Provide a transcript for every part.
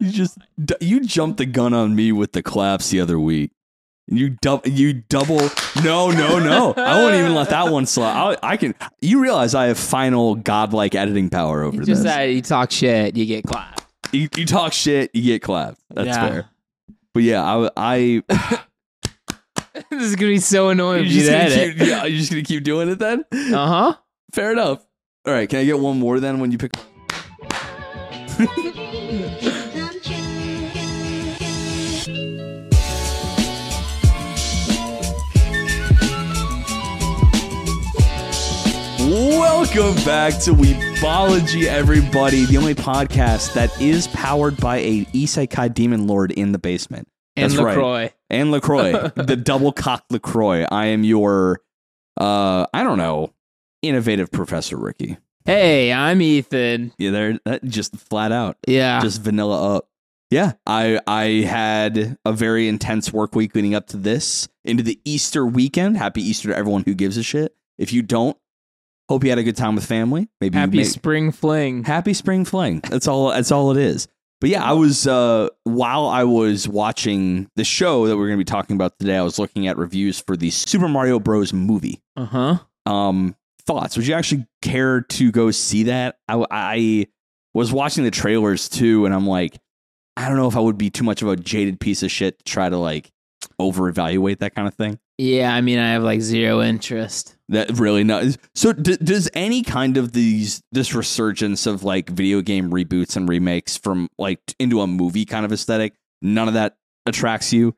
You just you jumped the gun on me with the claps the other week. You double, you double. No, no, no. I won't even let that one slide. I, I can. You realize I have final godlike editing power over Just this. that you talk shit, you get clapped. you, you talk shit, you get clapped. That's Yeah. fair. But yeah, I, I this is gonna be so annoying. you're if you just, gonna edit. keep, yeah, you're just gonna keep doing it then. Uh huh. Fair enough. All right, can I get one more then when you pick? Welcome back to Weebology, everybody. The only podcast that is powered by a isekai demon lord in the basement. And That's right. And Lacroix, the double cock Lacroix. I am your, uh, I don't know, innovative Professor Ricky. Hey, I'm Ethan. Yeah, they're that just flat out, Yeah. just vanilla up. Yeah, I I had a very intense work week leading up to this into the Easter weekend. Happy Easter to everyone who gives a shit. If you don't, hope you had a good time with family. Maybe Happy made- spring fling. Happy spring fling. That's all. That's all it is. But yeah, I was uh, while I was watching the show that we're going to be talking about today. I was looking at reviews for the Super Mario Bros. movie. Uh huh. Um, thoughts? Would you actually care to go see that? I, I was watching the trailers too, and I'm like, I don't know if I would be too much of a jaded piece of shit to try to like over evaluate that kind of thing. Yeah, I mean, I have like zero interest. That really not. So d- does any kind of these this resurgence of like video game reboots and remakes from like into a movie kind of aesthetic? None of that attracts you.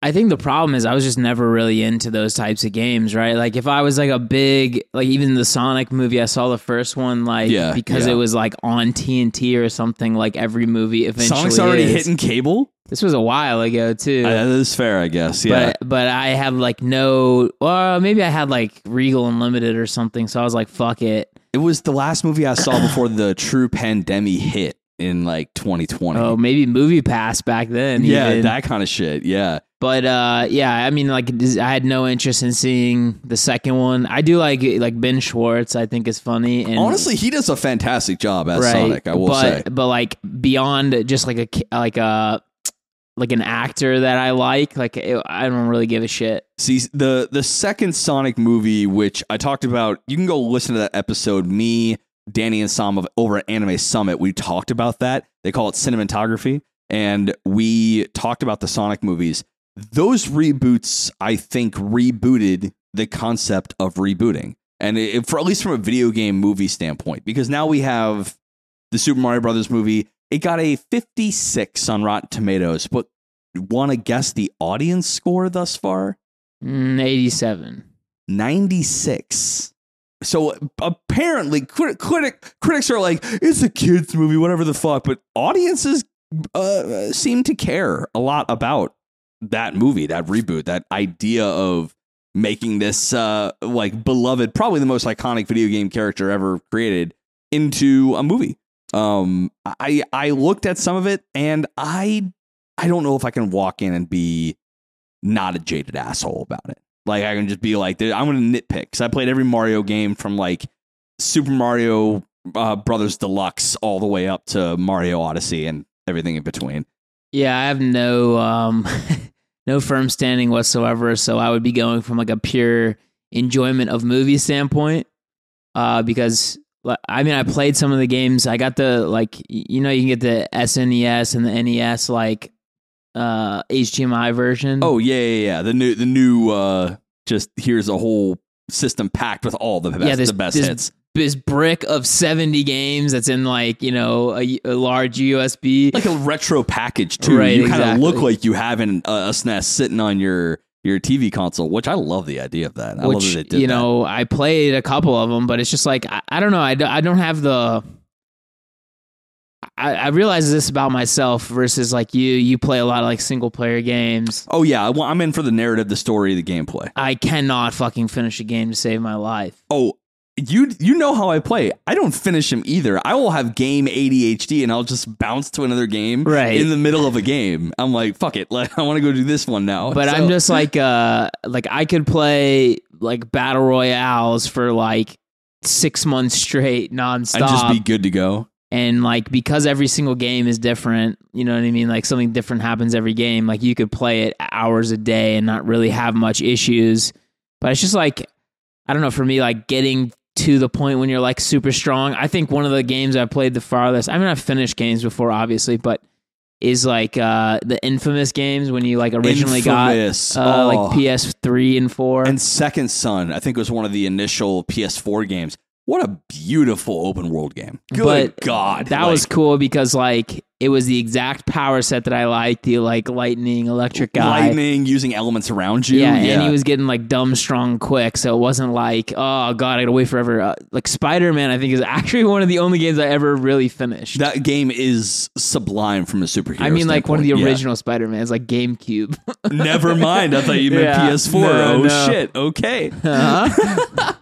I think the problem is I was just never really into those types of games, right? Like if I was like a big like even the Sonic movie, I saw the first one like Yeah, because yeah. it was like on TNT or something like every movie eventually. Sonic's already is. hitting cable. This was a while ago too. Uh, that is fair, I guess. Yeah. But but I had like no well maybe I had like Regal Unlimited or something, so I was like, fuck it. it was the last movie I saw before the true pandemic hit in like 2020. Oh, maybe Movie Pass back then. yeah, even. that kind of shit. Yeah. But uh, yeah, I mean, like I had no interest in seeing the second one. I do like like Ben Schwartz. I think is funny. And, Honestly, he does a fantastic job as right, Sonic. I will but, say. But like beyond just like a like a like an actor that I like, like it, I don't really give a shit. See the the second Sonic movie, which I talked about, you can go listen to that episode. Me, Danny, and Sam of over at Anime Summit, we talked about that. They call it cinematography, and we talked about the Sonic movies. Those reboots, I think, rebooted the concept of rebooting, and it, for at least from a video game movie standpoint, because now we have the Super Mario Brothers movie. It got a 56 on Rotten Tomatoes, but want to guess the audience score thus far? Mm, Eighty-seven. 96. So apparently, critic, critic, critics are like, it's a kids' movie, whatever the fuck. But audiences uh, seem to care a lot about that movie, that reboot, that idea of making this uh, like beloved, probably the most iconic video game character ever created into a movie. Um, I I looked at some of it, and I I don't know if I can walk in and be not a jaded asshole about it. Like I can just be like, I'm gonna nitpick because I played every Mario game from like Super Mario uh, Brothers Deluxe all the way up to Mario Odyssey and everything in between. Yeah, I have no um no firm standing whatsoever, so I would be going from like a pure enjoyment of movie standpoint. Uh because I mean I played some of the games. I got the like you know you can get the SNES and the NES like uh HDMI version. Oh yeah, yeah, yeah. The new, the new. uh Just here's a whole system packed with all the best, Yeah, this- the best this- hits. this brick of 70 games that's in like, you know, a, a large USB. Like a retro package too. Right, you kind of exactly. look like you have an, a, a SNES sitting on your your TV console, which I love the idea of that. I love which that you that. know I played a couple of them, but it's just like I, I don't know. I don't have the. I, I realize this about myself versus like you. You play a lot of like single player games. Oh yeah, well, I'm in for the narrative, the story, the gameplay. I cannot fucking finish a game to save my life. Oh, you you know how I play. I don't finish them either. I will have game ADHD and I'll just bounce to another game Right. in the middle of a game. I'm like, fuck it, like, I want to go do this one now. But So- I'm just like uh like I could play like battle royales for like six months straight nonstop. I'd just be good to go. and like because every single game is different you know what i mean like something different happens every game like you could play it hours a day and not really have much issues but it's just like i don't know for me like getting to the point when you're like super strong i think one of the games i played the farthest i mean i've finished games before obviously but is like uh the infamous games when you like originally Infamous. got uh, Oh. like ps3 and 4 And Second Son, I think was one of the initial PS4 games. What a beautiful open world game. Good But God. That Like, was cool because like it was the exact power set that I liked. The like lightning, electric guy. lightning using elements around you. Yeah, and he was getting like dumb strong quick, so it wasn't like oh god, I gotta wait forever. Uh, like Spider Man, I think is actually one of the only games I ever really finished. that game is sublime from a superhero. I mean, like one of the standpoint. Yeah. original Spider Mans, like GameCube. Never mind. I thought you meant Yeah. PS4. No, oh no. shit. Okay. Uh-huh.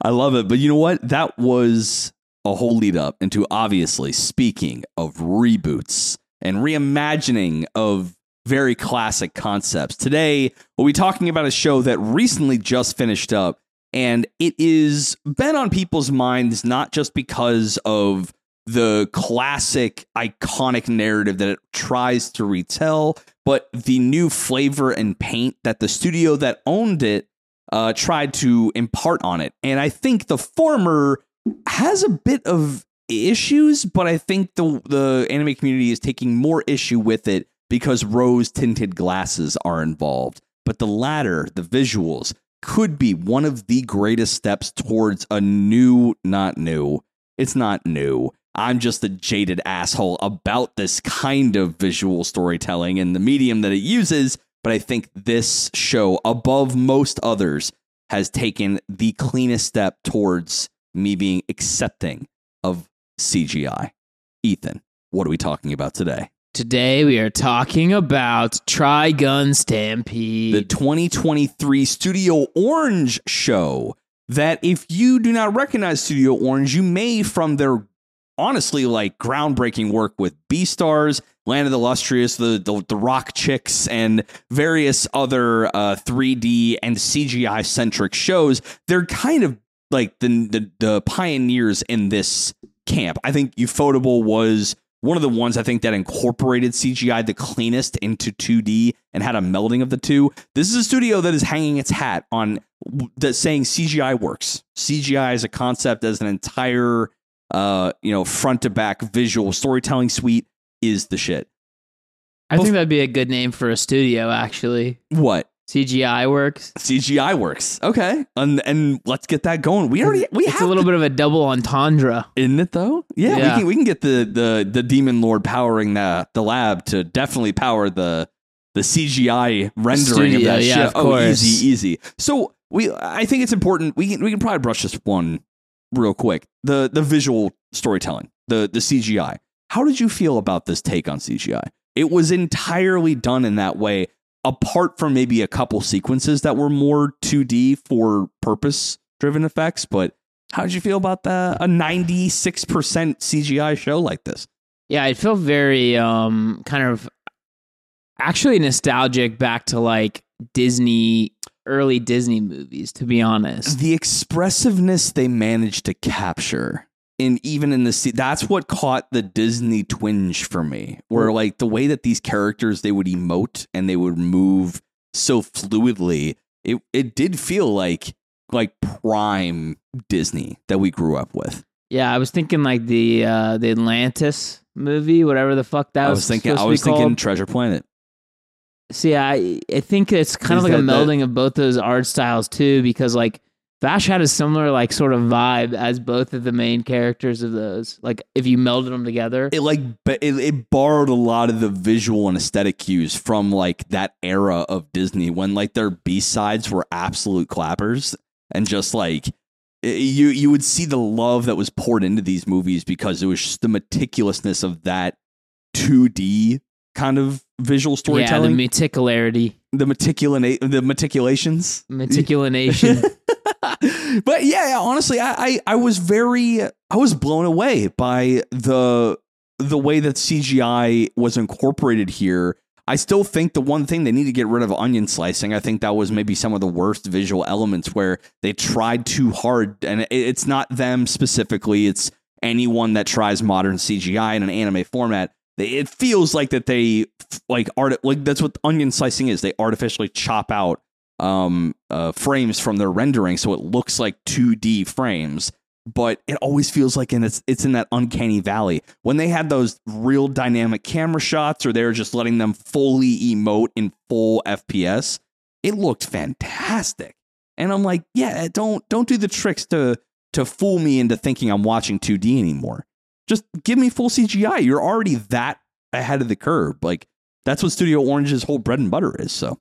I love it. But you know what? That was a whole lead up into obviously speaking of reboots and reimagining of very classic concepts. Today, we'll be talking about a show that recently just finished up. And it is been on people's minds not just because of the classic iconic narrative that it tries to retell, but the new flavor and paint that the studio that owned it uh, tried to impart on it. And I think the former has a bit of issues, but I think the the anime community is taking more issue with it because rose tinted glasses are involved. But the latter, the visuals, could be one of the greatest steps towards a new, not new. It's not new. I'm just a jaded asshole about this kind of visual storytelling and the medium that it uses. But I think this show, above most others, has taken the cleanest step towards me being accepting of CGI. Ethan, what are we talking about today? Today we are talking about Trigun Stampede. The 2023 Studio Orange show. That if you do not recognize Studio Orange, you may from their honestly like groundbreaking work with Beastars, Land of the Illustrious, the, the the Rock Chicks, and various other uh, 3D and CGI centric shows. They're kind of like the, the the pioneers in this camp. I think Ufotable was one of the ones I think that incorporated CGI the cleanest into 2D and had a melding of the two. This is a studio that is hanging its hat on that saying CGI works. CGI as a concept as an entire uh, you know, front to back visual storytelling suite is the shit. I think that'd be a good name for a studio, actually. What? CGI works. CGI works. Okay. And and let's get that going. We already we It's have a little bit of a double entendre. isn't it though? Yeah, Yeah. we can we can get the the the demon lord powering the the lab to definitely power the the CGI rendering of Studio, that yeah, shit. of oh, easy, easy. So we I think it's important. We can we can probably brush this one real quick. The the visual storytelling, the the CGI. How did you feel about this take on CGI? It was entirely done in that way, apart from maybe a couple sequences that were more 2D for purpose driven effects. But how did you feel about the a 96% CGI show like this? Yeah, I feel very um kind of actually nostalgic back to like Disney early Disney movies, to be honest. The expressiveness they managed to capture. And even in the se- that's what caught the Disney twinge for me. Where like the way that these characters they would emote and they would move so fluidly, it it did feel like like prime Disney that we grew up with. Yeah, I was thinking like the uh the Atlantis movie, whatever the fuck that I was. was thinking I was thinking. Treasure Planet. See, I I think it's kind Is of like a that melding of both those art styles too, because like Vash had a similar like sort of vibe as both of the main characters of those. Like if you melded them together, it like it, it borrowed a lot of the visual and aesthetic cues from like that era of Disney when like their B sides were absolute clappers and just like i- you you would see the love that was poured into these movies because it was just the meticulousness of that 2D kind of visual storytelling. yeah, the meticularity, the meticulina- the meticulations meticulination. but yeah, yeah, honestly, I, I I was very I was blown away by the the way that CGI was incorporated here. I still think the one thing they need to get rid of onion slicing. I think that was maybe some of the worst visual elements where they tried too hard, and it, it's not them specifically. It's anyone that tries modern CGI in an anime format, it feels like that they like art like that's what onion slicing is. They artificially chop out um uh, frames from their rendering so it looks like 2D frames but it always feels like in it's it's in that uncanny valley. When they had those real dynamic camera shots or they're just letting them fully emote in full fps it looked fantastic. And i'm like yeah don't don't do the tricks to to fool me into thinking i'm watching 2d anymore just give me full cgi you're already that ahead of the curve like that's what studio orange's whole bread and butter is so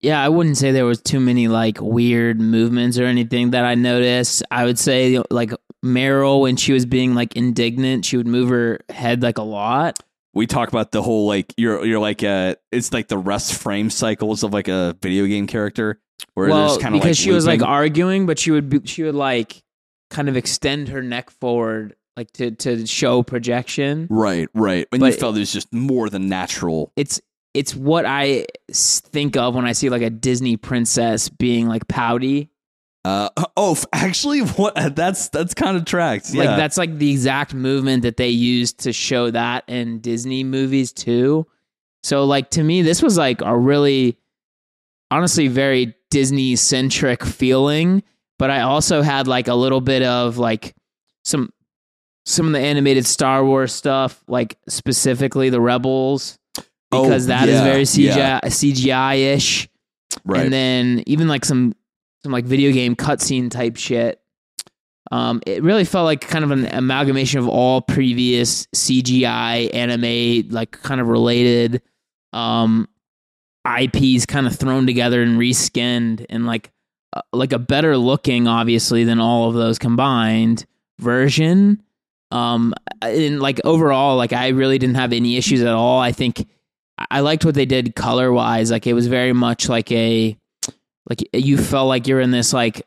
Yeah, I wouldn't say there was too many like weird movements or anything that I noticed. I would say like Meryl when she was being like indignant, she would move her head like a lot. we talk about the whole like you're you're like uh it's like the rest frame cycles of like a video game character where well, there's kind of because like she was like arguing, but she would be, she would like kind of extend her neck forward like to to show projection. right right and you but- felt it was just more than natural It's it's what I think of when I see like a Disney princess being like pouty. uh oh actually what that's that's kind of tracked yeah Like that's like the exact movement that they used to show that in Disney movies too. So like to me this was like a really honestly very Disney centric feeling, but I also had like a little bit of like some some of the animated Star Wars stuff, like specifically the Rebels Oh, because that is yeah, very CGI yeah. CGI-ish. right And then even like some some like video game cutscene type shit. Um, it really felt like kind of an amalgamation of all previous CGI anime, like kind of related um, IPs, kind of thrown together and reskinned, and like uh, like a better looking, obviously, than all of those combined version. Um, and like overall, like I really didn't have any issues at all. I think I- liked what they did color wise. Like it was very much like a like you felt like you're in this like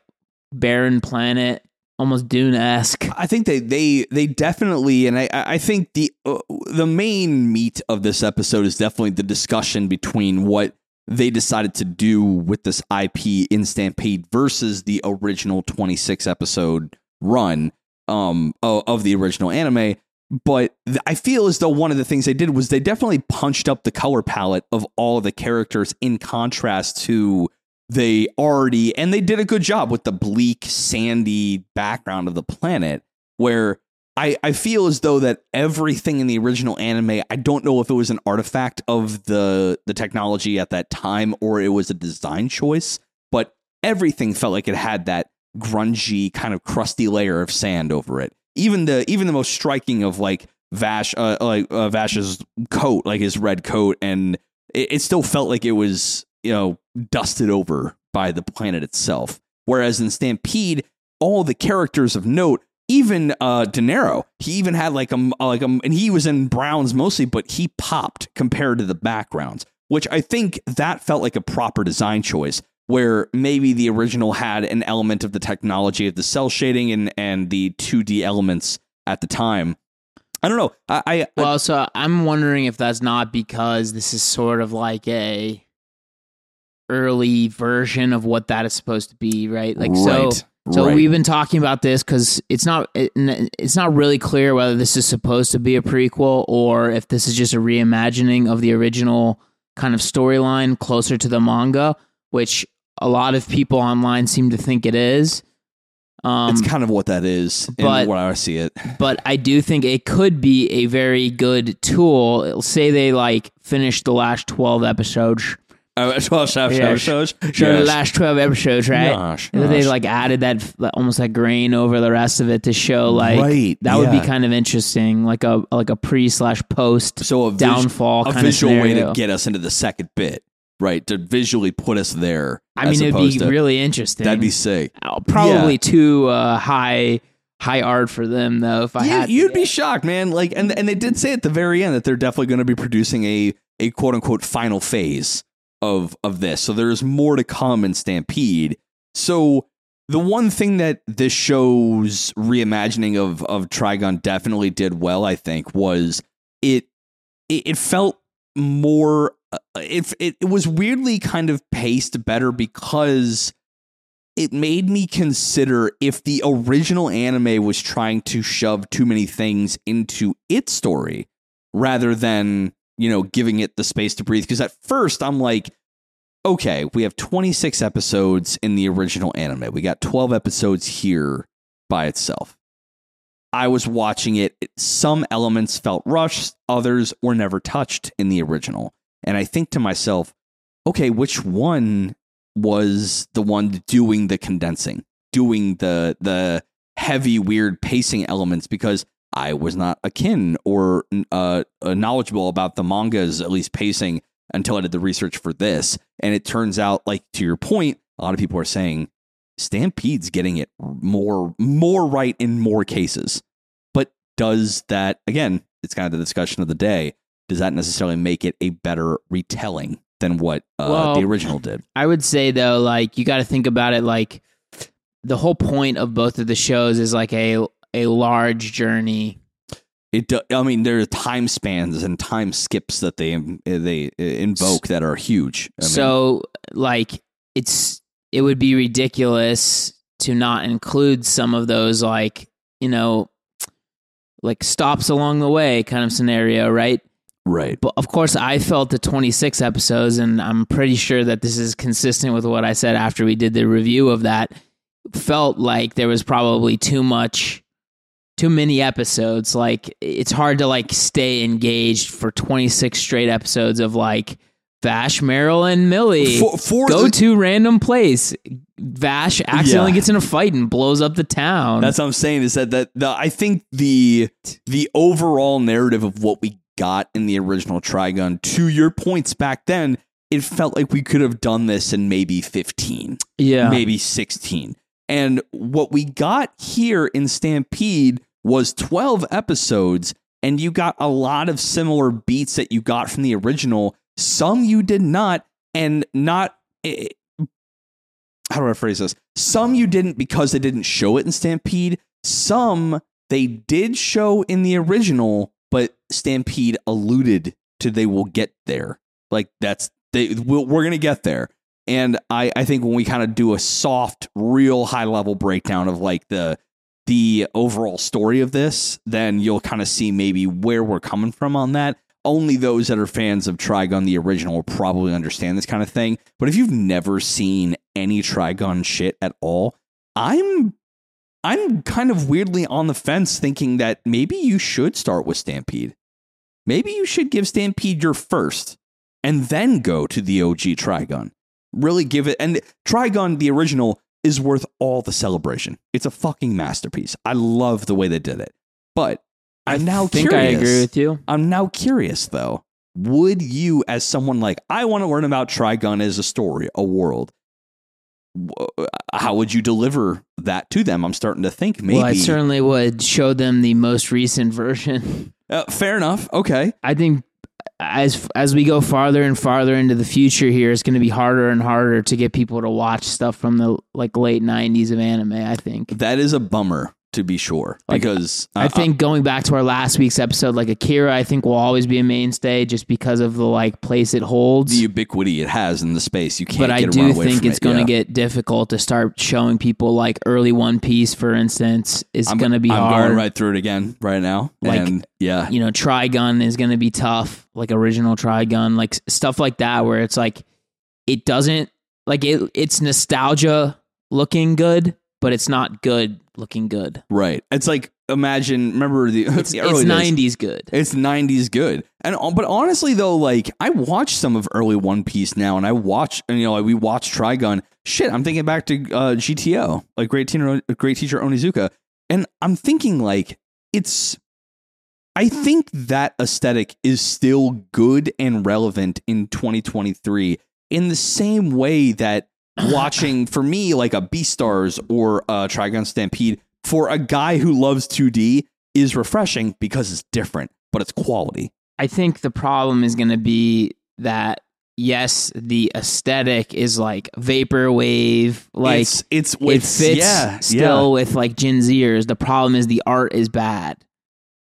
barren planet, almost Dune esque. I think they they they definitely, and I I think the uh, the main meat of this episode is definitely the discussion between what they decided to do with this IP in Stampede versus the original 26 episode run um of, the original anime. But I feel as though one of the things they did was they definitely punched up the color palette of all of the characters in contrast to they already and they did a good job with the bleak sandy background of the planet where I, I feel as though that everything in the original anime i don't know if it was an artifact of the the technology at that time or it was a design choice but everything felt like it had that grungy kind of crusty layer of sand over it even the even the most striking of like vash uh, like uh, vash's coat like his red coat and it, it still felt like it was you know dusted over by the planet itself. Whereas in Stampede, all the characters of note, even uh, De Niro, he even had like a like a, and he was in browns mostly, but he popped compared to the backgrounds, which I think that felt like a proper design choice. Where maybe the original had an element of the technology of the cell shading and and the 2D elements at the time. I don't know. I, I Well, so I'm wondering if that's not because this is sort of like a early version of what that is supposed to be, right? Like so. So right. we've been talking about this because it's not it, it's not really clear whether this is supposed to be a prequel or if this is just a reimagining of the original kind of storyline closer to the manga, which a lot of people online seem to think it is. Um, it's kind of what that is, but- what I see it. but I do think it could be a very good tool. It'll say they like finished the last twelve episodes, Oh, well, show, Yeah, show, shows. so the last twelve episodes, right? Gosh, And They like added that almost like grain over the rest of it to show like Right, that would be kind of interesting, like a like a pre slash post so a vis- downfall a kind visual of way to get us into the second bit, right? To visually put us there. I mean, it'd be to- really interesting. That'd be sick. Uh, probably yeah. too uh, high high art for them though. If I You, had, you'd be shocked, man. Like, and and they did say at the very end that they're definitely going to be producing a a quote unquote final phase of of this. So there's more to come in Stampede. So the one thing that this show's reimagining of of Trigun definitely did well, I think, was it it, it felt more it, it it was weirdly kind of paced better because it made me consider if the original anime was trying to shove too many things into its story rather than, you know, giving it the space to breathe. Because at first I'm like, okay, we have 26 episodes in the original anime. We got 12 episodes here by itself. I was watching it. Some elements felt rushed, others were never touched in the original. And I think to myself, okay, which one was the one doing the condensing, doing the the heavy, weird pacing elements? Because I was not akin or uh, knowledgeable about the mangas, at least pacing, until I did the research for this. And it turns out, like to your point, a lot of people are saying Stampede's getting it more more right in more cases. But does that again? It's kind of the discussion of the day. Does that necessarily make it a better retelling than what uh, Well, the original did? I would say though, like you got to think about it like the whole point of both of the shows is like a a large journey. It. Do, I mean, there are time spans and time skips that they they invoke that are huge. I mean, so like it's it would be ridiculous to not include some of those like, you know, like stops along the way kind of scenario, right? Right. But of course, I felt the 26 episodes, and I'm pretty sure that this is consistent with what I said after we did the review of that. Felt like there was probably too much, too many episodes. Like it's hard to like stay engaged for 26 straight episodes of like Vash, Meryl, and Millie For, for go the- to random place. Vash accidentally Yeah. gets in a fight and blows up the town. That's what I'm saying is that that the, I think the the overall narrative of what we got in the original Trigun, to your points back then, it felt like we could have done this in maybe 15, yeah. maybe 16. And what we got here in Stampede was 12 episodes, and you got a lot of similar beats that you got from the original. Some you did not, and not. eh, how do I phrase this? Some you didn't because they didn't show it in Stampede. Some they did show in the original, but Stampede alluded to they will get there. Like that's they we'll, we're gonna get there. And I I think when we kind of do a soft, real high level breakdown of like the the overall story of this, then you'll kind of see maybe where we're coming from on that. Only those that are fans of Trigun the original will probably understand this kind of thing. But if you've never seen any Trigun shit at all, I'm I'm kind of weirdly on the fence thinking that maybe you should start with Stampede. Maybe you should give Stampede your first and then go to the OG Trigun. Really give it and Trigun the original is worth all the celebration. It's a fucking masterpiece. I love the way they did it. But I'm now think curious. I agree with you. I'm now curious though. Would you, as someone like, I want to learn about Trigun as a story, a world, how would you deliver that to them? I'm starting to think maybe. Well, I certainly would show them the most recent version. Uh, fair enough. Okay. I think as as we go farther and farther into the future here, it's going to be harder and harder to get people to watch stuff from the like late '90s of anime. I think. That is a bummer to be sure. Because I think going back to our last week's episode, like Akira, I think will always be a mainstay just because of the like place it holds. the ubiquity it has in the space, you can't but I do think it's it. going to Yeah. get difficult to start showing people like early One Piece, for instance, is going to be I'm hard. going right through it again right now. Like, and yeah. you know, Trigun is going to be tough, like original Trigun, like stuff like that, where it's like it doesn't like it. It's nostalgia looking good, but it's not good looking good. Right. It's like imagine remember the, It's, the it's early days. 90s good. It's 90s good. And uh, but honestly though, like I watch some of early One Piece now and I watch and you know, like, we watch Trigun. Shit, I'm thinking back to uh, GTO, like Great Teacher Great Teacher Onizuka, and I'm thinking like it's I think that aesthetic is still good and relevant in 2023 in the same way that watching for me like a Beastars or a Trigun Stampede for a guy who loves 2D is refreshing because it's different, but it's quality. I think the problem is going to be that yes, the aesthetic is like vaporwave, like it's it's, it fits yeah, still with like Gen Zers. The problem is the art is bad.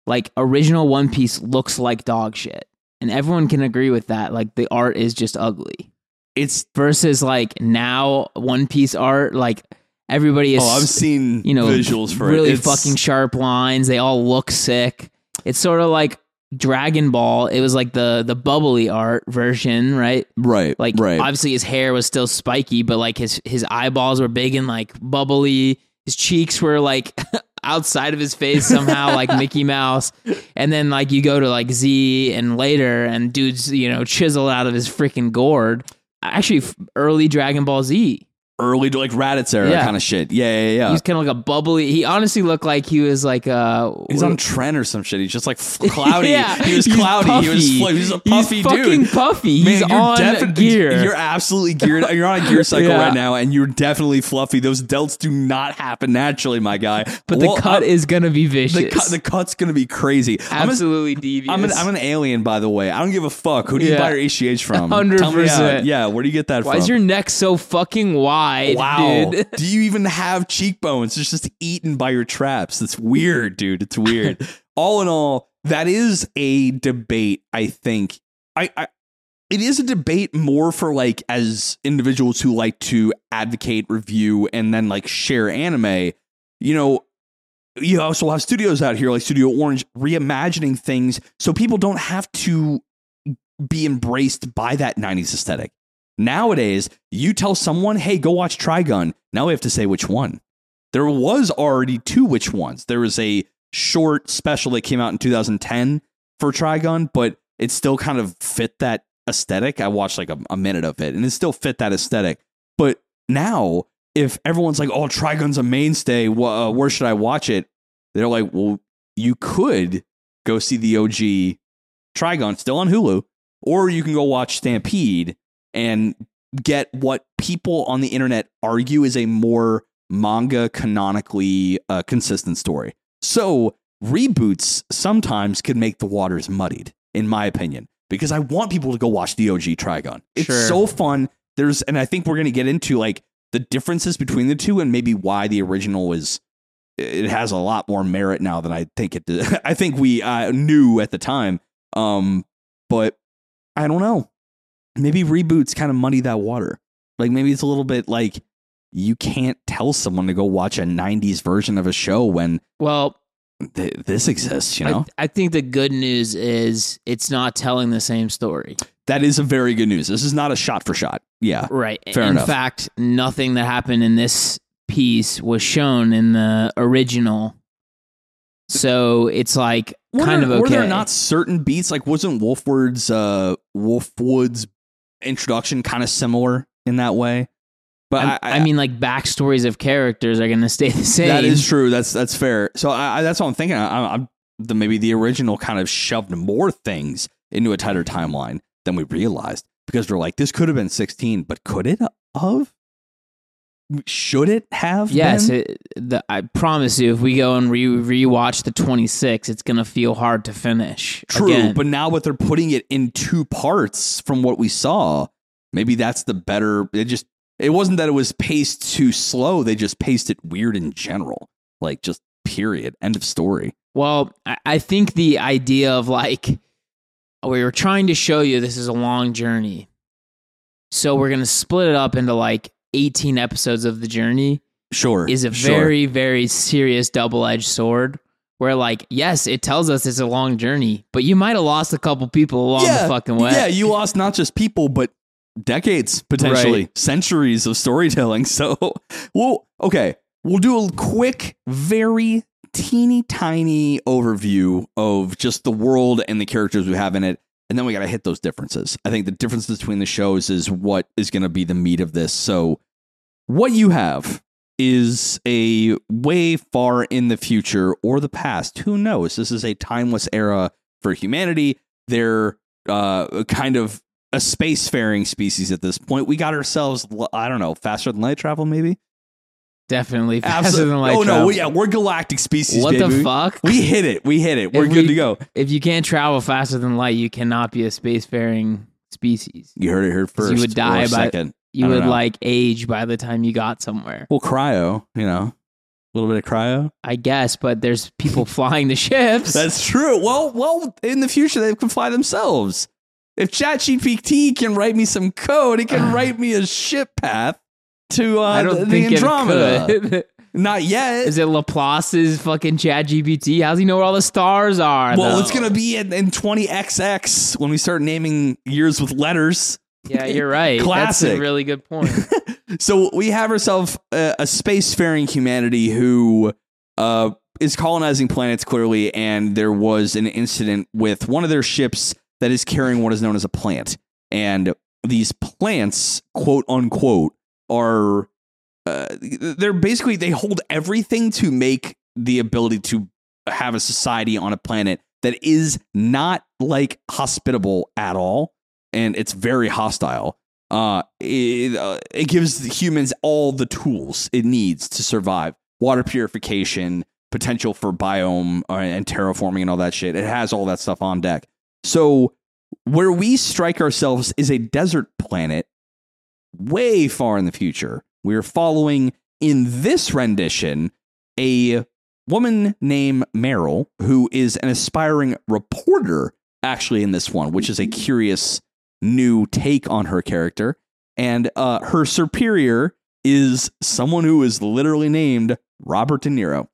Like original One Piece looks like dog shit, and everyone can agree with that. Like the art is just ugly. It's Versus like now One Piece art, like Everybody is Oh, I've seen you know visuals for really it. Fucking sharp lines. They all look sick. It's sort of like Dragon Ball. It was like the the bubbly art version, right? right, Like right. obviously his hair was still spiky, but like his his eyeballs were big and like bubbly. His cheeks were like outside of his face somehow, like Mickey Mouse. And then like you go to like Z and later, and dude's you know chiseled out of his freaking gourd. Actually, early Dragon Ball Z. Early like Raditz era Yeah. kind of shit. Yeah, yeah, yeah. He's kind of like a bubbly. He honestly looked like he was like uh He's on trend or some shit. He's just like f- cloudy. Yeah, he was he's cloudy. He was puffy. fl- he was a He's puffy fucking dude. puffy. Man, He's you're on defi- gear. You're absolutely geared. You're on a gear cycle Yeah. right now, and you're definitely fluffy. Those delts do not happen naturally, my guy. but the Well, cut is gonna be vicious. the cut. The cut's gonna be crazy. I'm a- Absolutely devious. I'm an, I'm an alien, by the way. I don't give a fuck. Who do you Yeah. buy your HGH from? 100%. Tell me out. Yeah, where do you get that from? Why from? is your neck so fucking wow. dude? do you even have cheekbones? It's just eaten by your traps. It's weird, dude. It's weird. all in all, that is a debate. I think. I, I it is a debate more for like as individuals who like to advocate, review, and then like share anime. You know, you also have studios out here like Studio Orange reimagining things so people don't have to be embraced by that 90s aesthetic. Nowadays, you tell someone, hey, go watch Trigun. Now we have to say which one. There was already two which ones. There was a short special that came out in 2010 for Trigun, but it still kind of fit that aesthetic. I watched like a, a minute of it and it still fit that aesthetic. But now, if everyone's like, oh, Trigun's a mainstay, uh, where should I watch it? They're like, well, you could go see the OG Trigun still on Hulu, or you can go watch Stampede and get what people on the internet argue is a more manga canonically uh, consistent story. So reboots sometimes can make the waters muddied, in my opinion, because I want people to go watch the OG Trigun. It's Sure. so fun. There's, and I think we're going to get into like the differences between the two and maybe why the original is. It has a lot more merit now than I think it did. I think we uh, knew at the time. Um, but I don't know. Maybe reboots kind of muddy that water. Like maybe it's a little bit like you can't tell someone to go watch a 90s version of a show when Well, th- this exists, you know? I, I think the good news is it's not telling the same story. that is a very good news. This is not a shot for shot. Yeah. Right. Fair in enough. fact, nothing that happened in this piece was shown in the original. So it's like Were kind there, of okay. Were there not certain beats? Like, wasn't Wolfwood's, uh, Wolfwood's introduction kind of similar in that way? But I, I, I mean, like backstories of characters are going to stay the same. That is true. That's that's fair. So I, that's what I'm thinking. I, I'm the, maybe the original kind of shoved more things into a tighter timeline than we realized because we're like, this could have been 16, but could it have? Should it have? Yes, it, the, I promise you, if we go and re rewatch the 26, it's going to feel hard to finish. true. Again. But now, what they're putting it in two parts from what we saw, maybe that's the better. It just it wasn't that it was paced too slow. They just paced it weird in general. Like just period. End of story. Well, I- I think the idea of like, we were trying to show you this is a long journey. So we're going to split it up into like 18 episodes of the journey Sure. is a sure. very, very serious double edged sword. Where, like, yes, it tells us it's a long journey, but you might have lost a couple people along the fucking way. Yeah, you lost not just people, but decades, potentially Right. centuries of storytelling. So, well, okay, we'll do a quick, very teeny tiny overview of just the world and the characters we have in it. And then we got to hit those differences. I think the differences between the shows is what is going to be the meat of this. So, what you have is a way far in the future or the past. Who knows? This is a timeless era for humanity. They're uh, kind of a spacefaring species at this point. We got ourselves, I don't know, faster than light travel, maybe. Definitely faster Absolutely. than light oh no, we, yeah, we're galactic species. what baby. the fuck? We hit it. We hit it. We're If good we- to go. if you can't travel faster than light, you cannot be a spacefaring species. You heard it here first. you would die by- second. You would know. like age by the time you got somewhere. Well, cryo. You know, a little bit of cryo. I guess, but there's people flying the ships. That's true. Well, well, in the future they can fly themselves. If ChatGPT can write me some code, it can write me a ship path. To uh, I don't the, the think Andromeda. Not yet. Is it Laplace's fucking Chat GPT? How's he know where all the stars are? well, though? it's gonna be in, in 20XX when we start naming years with letters. Yeah, you're right. That's Classic. a really good point. So we have ourselves a, a spacefaring humanity who uh, is colonizing planets clearly, and there was an incident with one of their ships that is carrying what is known as a plant, and these plants, quote unquote, are uh, they're basically they hold everything to make the ability to have a society on a planet that is not like hospitable at all and it's very hostile. Uh, it, uh, it gives humans all the tools it needs to survive. Water purification potential for biome uh, and terraforming and all that shit. It has all that stuff on deck. So where we strike ourselves is a desert planet way far in the future we are following in this rendition a woman named Meryl, who is an aspiring reporter, actually, in this one, which is a curious new take on her character. And uh, her superior is someone who is literally named Robert De Niro.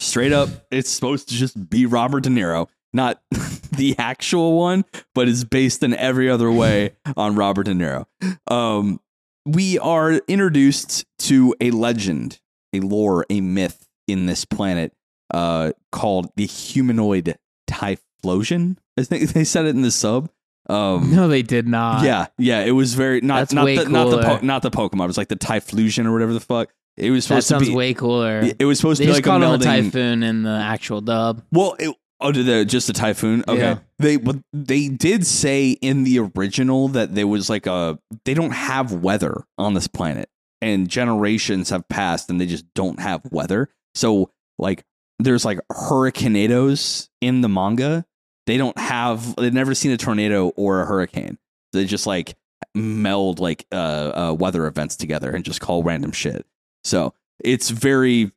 Straight up, it's supposed to just be Robert De Niro, not the actual one, but is based in every other way on Robert De Niro. Um, we are introduced to a legend, a lore, a myth in this planet uh, called the humanoid typhlosion. I think they said it in the sub. Um, no, they did not. yeah, yeah, it was very not That's not the, not the po- not the Pokemon. It was like the typhlosion or whatever the fuck. It was that supposed sounds to be. way cooler. it was supposed they to be like a called him a melding. typhoon in the actual dub. Well, it, oh, did the just a typhoon? Okay, Yeah. they they did say in the original that there was like a they don't have weather on this planet, and generations have passed, and they just don't have weather. So like, there's like hurricanedos in the manga. They don't have. They've never seen a tornado or a hurricane. They just like meld like uh, uh weather events together and just call random shit. So it's very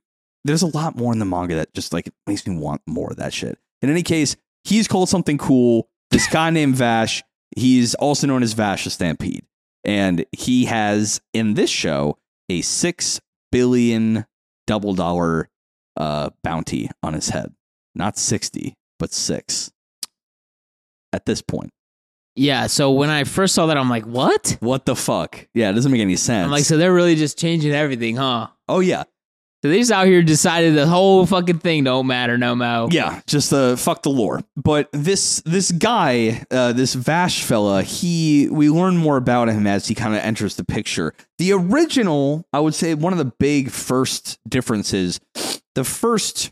there's a lot more in the manga that just like makes me want more of that shit. In any case, he's called something cool. This guy named Vash, he's also known as Vash the Stampede. And he has in this show a six billion double dollar uh, bounty on his head. Not 60, but six at this point. Yeah. So when I first saw that, I'm like, what? What the fuck? Yeah, it doesn't make any sense. I'm like, so they're really just changing everything, huh? oh, yeah. So they just out here decided the whole fucking thing don't matter no mo. Yeah, just uh, fuck the lore. But this this guy, uh, this Vash fella, he we learn more about him as he kind of enters the picture. The original, I would say, one of the big first differences. The first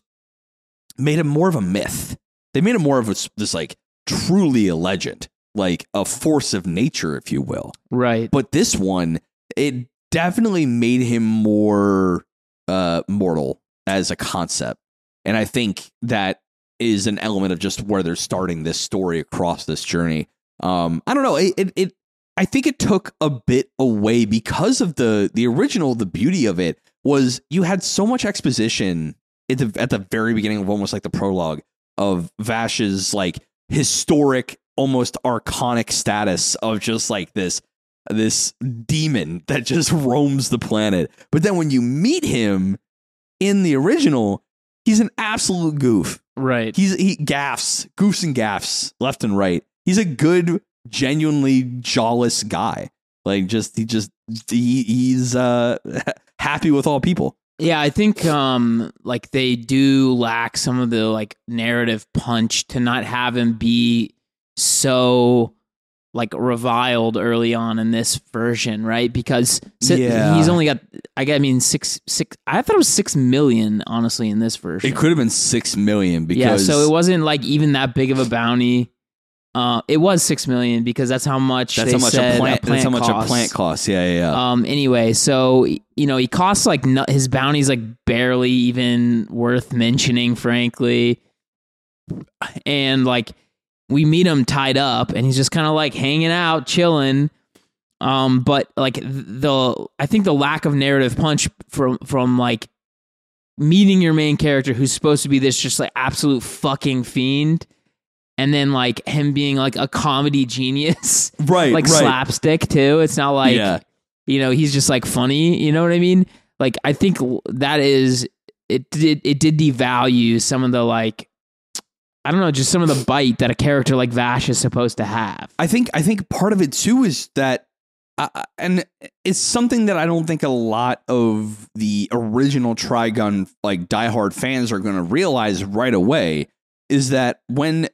made him more of a myth. They made him more of a, this like truly a legend, like a force of nature, if you will. Right. But this one, it definitely made him more uh, mortal as a concept. And I think that is an element of just where they're starting this story across this journey. Um, I don't know. It, it, it, I think it took a bit away because of the the original. The beauty of it was you had so much exposition at the at the very beginning of almost like the prologue of Vash's like historic, almost archonic status of just like this this demon that just roams the planet. But then when you meet him in the original, he's an absolute goof. Right. He's he gaffs, goofs and gaffs left and right. He's a good, genuinely jawless guy. Like just he just he, he's uh happy with all people. Yeah, I think um like they do lack some of the like narrative punch to not have him be so like reviled early on in this version, right? Because si- Yeah. he's only got I mean six six I thought it was six million honestly in this version. It could have been six million because yeah, so it wasn't like even that big of a bounty. Uh, it was six million because that's how much that's how much said a plant, that's how much costs. a plant costs. Yeah, yeah, yeah. Um. Anyway, so you know he costs like no, his bounty's like barely even worth mentioning, frankly. And like we meet him tied up, and he's just kind of like hanging out, chilling. Um. But like the, I think the lack of narrative punch from from like meeting your main character, who's supposed to be this just like absolute fucking fiend. And then like him being like a comedy genius, right, like right. slapstick too. It's not like yeah. you know, he's just like funny. You know what I mean? Like I think that is it. Did it did devalue some of the like. I don't know, just some of the bite that a character like Vash is supposed to have. I think I think part of it too is that, uh, and it's something that I don't think a lot of the original Trigun like diehard fans are going to realize right away is that when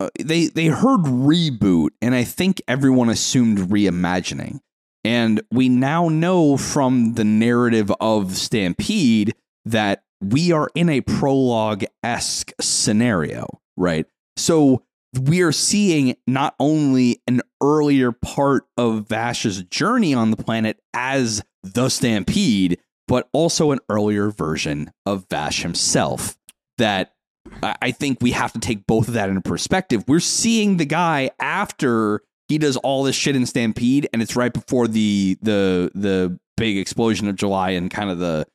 uh, they they heard reboot, and I think everyone assumed reimagining, and we now know from the narrative of Stampede that we are in a prologue esque scenario, right? So we are seeing not only an earlier part of Vash's journey on the planet as the Stampede, but also an earlier version of Vash himself that I think we have to take both of that into perspective. We're seeing the guy after he does all this shit in Stampede, and it's right before the the the big explosion of July and kind of the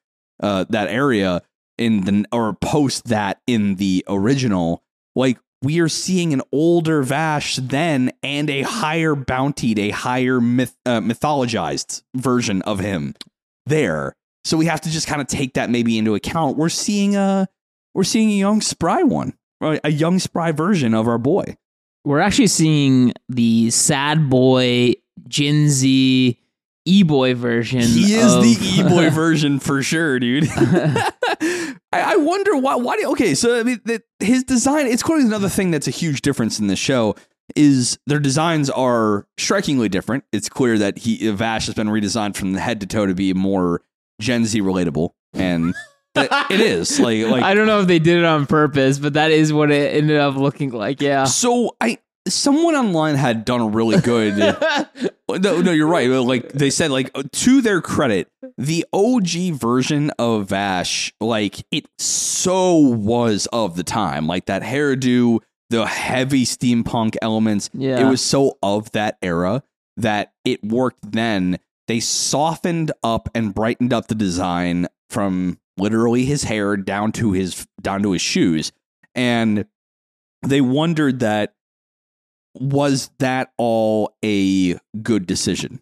uh, that area in the or post that in the original. Like we are seeing an older Vash then and a higher bountied, a higher myth, uh, mythologized version of him there. So we have to just kind of take that maybe into account. We're seeing a we're seeing a young spry one, right? a young spry version of our boy. We're actually seeing the sad boy Gen Z e boy version. He is of- the e boy version for sure, dude. I, I wonder why. Why? Do, okay, so I mean, that his design. It's quite another thing that's a huge difference in the show. Is their designs are strikingly different. It's clear that he Vash has been redesigned from the head to toe to be more Gen Z relatable, and it is like like I don't know if they did it on purpose, but that is what it ended up looking like. Yeah. So I someone online had done a really good. no, no, you're right. Like they said, like to their credit, the OG version of Vash, like it so was of the time. Like that hairdo, the heavy steampunk elements. Yeah. It was so of that era that it worked then. They softened up and brightened up the design from literally his hair down to his down to his shoes. And they wondered that was that all a good decision?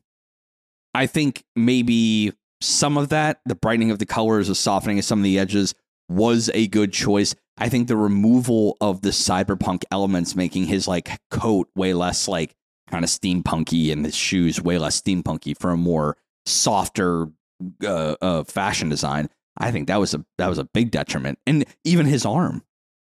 I think maybe some of that, the brightening of the colors, the softening of some of the edges, was a good choice. I think the removal of the cyberpunk elements, making his like coat way less like kind of steampunky and his shoes way less steampunky for a more softer uh, uh, fashion design. I think that was a that was a big detriment, and even his arm,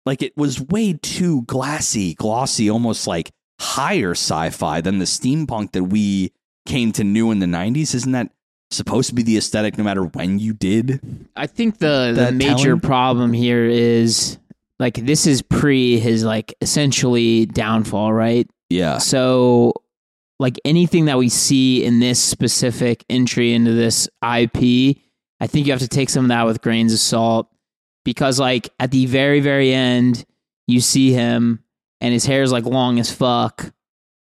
like it was way too glassy, glossy, almost like higher sci-fi than the steampunk that we came to new in the '90s. Isn't that supposed to be the aesthetic no matter when you did? I think the, the major problem here is like this is pre his like essentially downfall, right? Yeah, So like anything that we see in this specific entry into this IP, I think you have to take some of that with grains of salt because like at the very very end you see him and his hair is like long as fuck.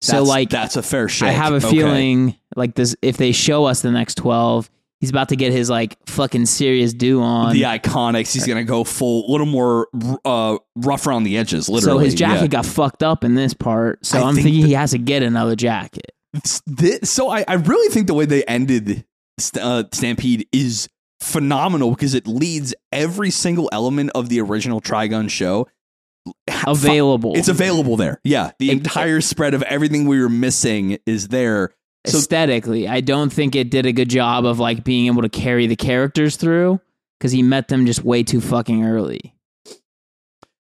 So That's- like that's a fair shake. I have a Okay. feeling like this if they show us the next 12, he's about to get his like fucking serious do on. the iconics. He's gonna go full, a little more uh, rough around the edges. Literally, so his jacket yeah. got fucked up in this part. So I I'm think thinking he has to get another jacket. It's thi- so I, I really think the way they ended St- uh, Stampede is phenomenal because it leads every single element of the original Trigun show Available. It's available there. Yeah, the It- entire spread of everything we were missing is there. So aesthetically. I don't think it did a good job of like being able to carry the characters through because he met them just way too fucking early.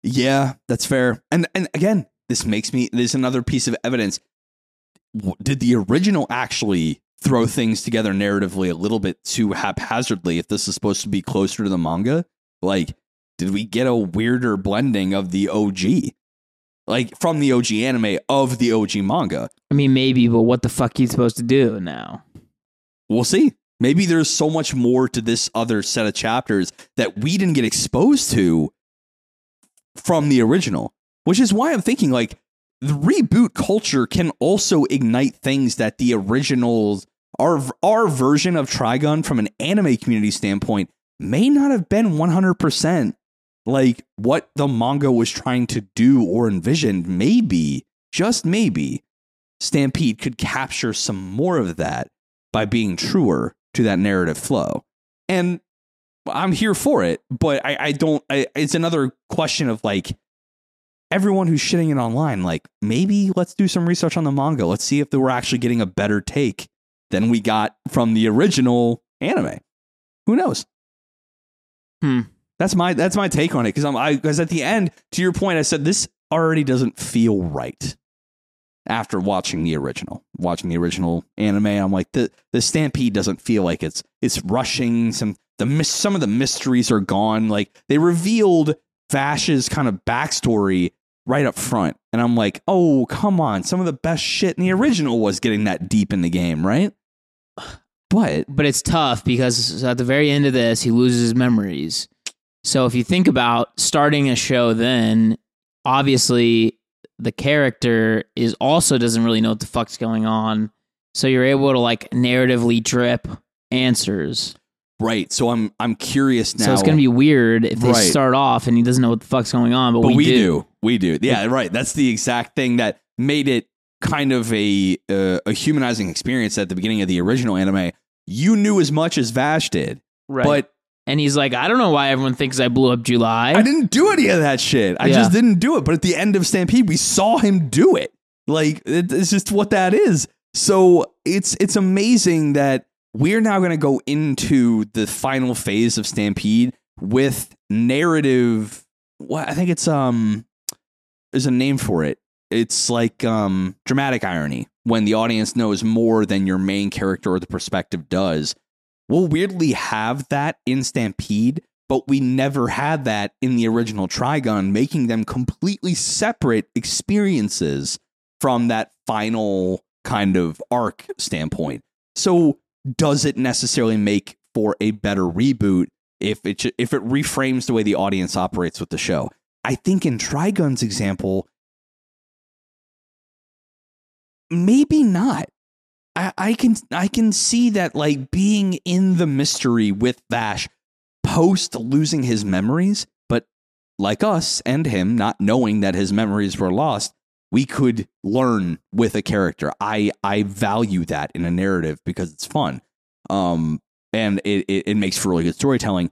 yeah, that's fair. And and again, this makes me. There's another piece of evidence. Did the original actually throw things together narratively a little bit too haphazardly? If this is supposed to be closer to the manga, like, did we get a weirder blending of the OG, like from the OG anime of the OG manga? I mean, maybe, but what the fuck are you supposed to do now? We'll see. Maybe there's so much more to this other set of chapters that we didn't get exposed to from the original, which is why I'm thinking like the reboot culture can also ignite things that the originals, our our version of Trigun from an anime community standpoint, may not have been 100% like what the manga was trying to do or envisioned. Maybe, just maybe, Stampede could capture some more of that by being truer to that narrative flow. And I'm here for it, but I, I don't. I, it's another question of like everyone who's shitting it online. Like maybe let's do some research on the manga. Let's see if we're actually getting a better take than we got from the original anime. Who knows? Hmm. That's my that's my take on it because I'm I because at the end, to your point, I said this already doesn't feel right after watching the original. Watching the original anime, I'm like the the stampede doesn't feel like it's it's rushing. Some the some of the mysteries are gone. Like they revealed Vash's kind of backstory right up front, and I'm like, oh come on, some of the best shit in the original was getting that deep in the game, right? But but it's tough because at the very end of this, he loses his memories. So if you think about starting a show, then obviously the character is also doesn't really know what the fuck's going on. So you're able to like narratively drip answers. right, so I'm I'm curious now. so it's gonna be weird if they Right. start off and he doesn't know what the fuck's going on, but, but we, do. do. we do yeah right that's the exact thing that made it kind of a uh, a humanizing experience at the beginning of the original anime you knew as much as vash did Right. but and he's like, I don't know why everyone thinks I blew up July. i didn't do any of that shit i Yeah. just didn't do it but at the end of stampede we saw him do it like it's just what that is so it's it's amazing that we're now going to go into the final phase of stampede with narrative what i think it's um there's a name for it. It's like um, dramatic irony when the audience knows more than your main character or the perspective does. We'll weirdly have that in Stampede, but we never had that in the original Trigun, making them completely separate experiences from that final kind of arc standpoint. So, does it necessarily make for a better reboot if it if it reframes the way the audience operates with the show? I think in Trigun's example, maybe not. I, can I can see that like being in the mystery with Vash post losing his memories, but like us and him not knowing that his memories were lost, we could learn with a character. I I value that in a narrative because it's fun. Um and it, it, it makes for really good storytelling.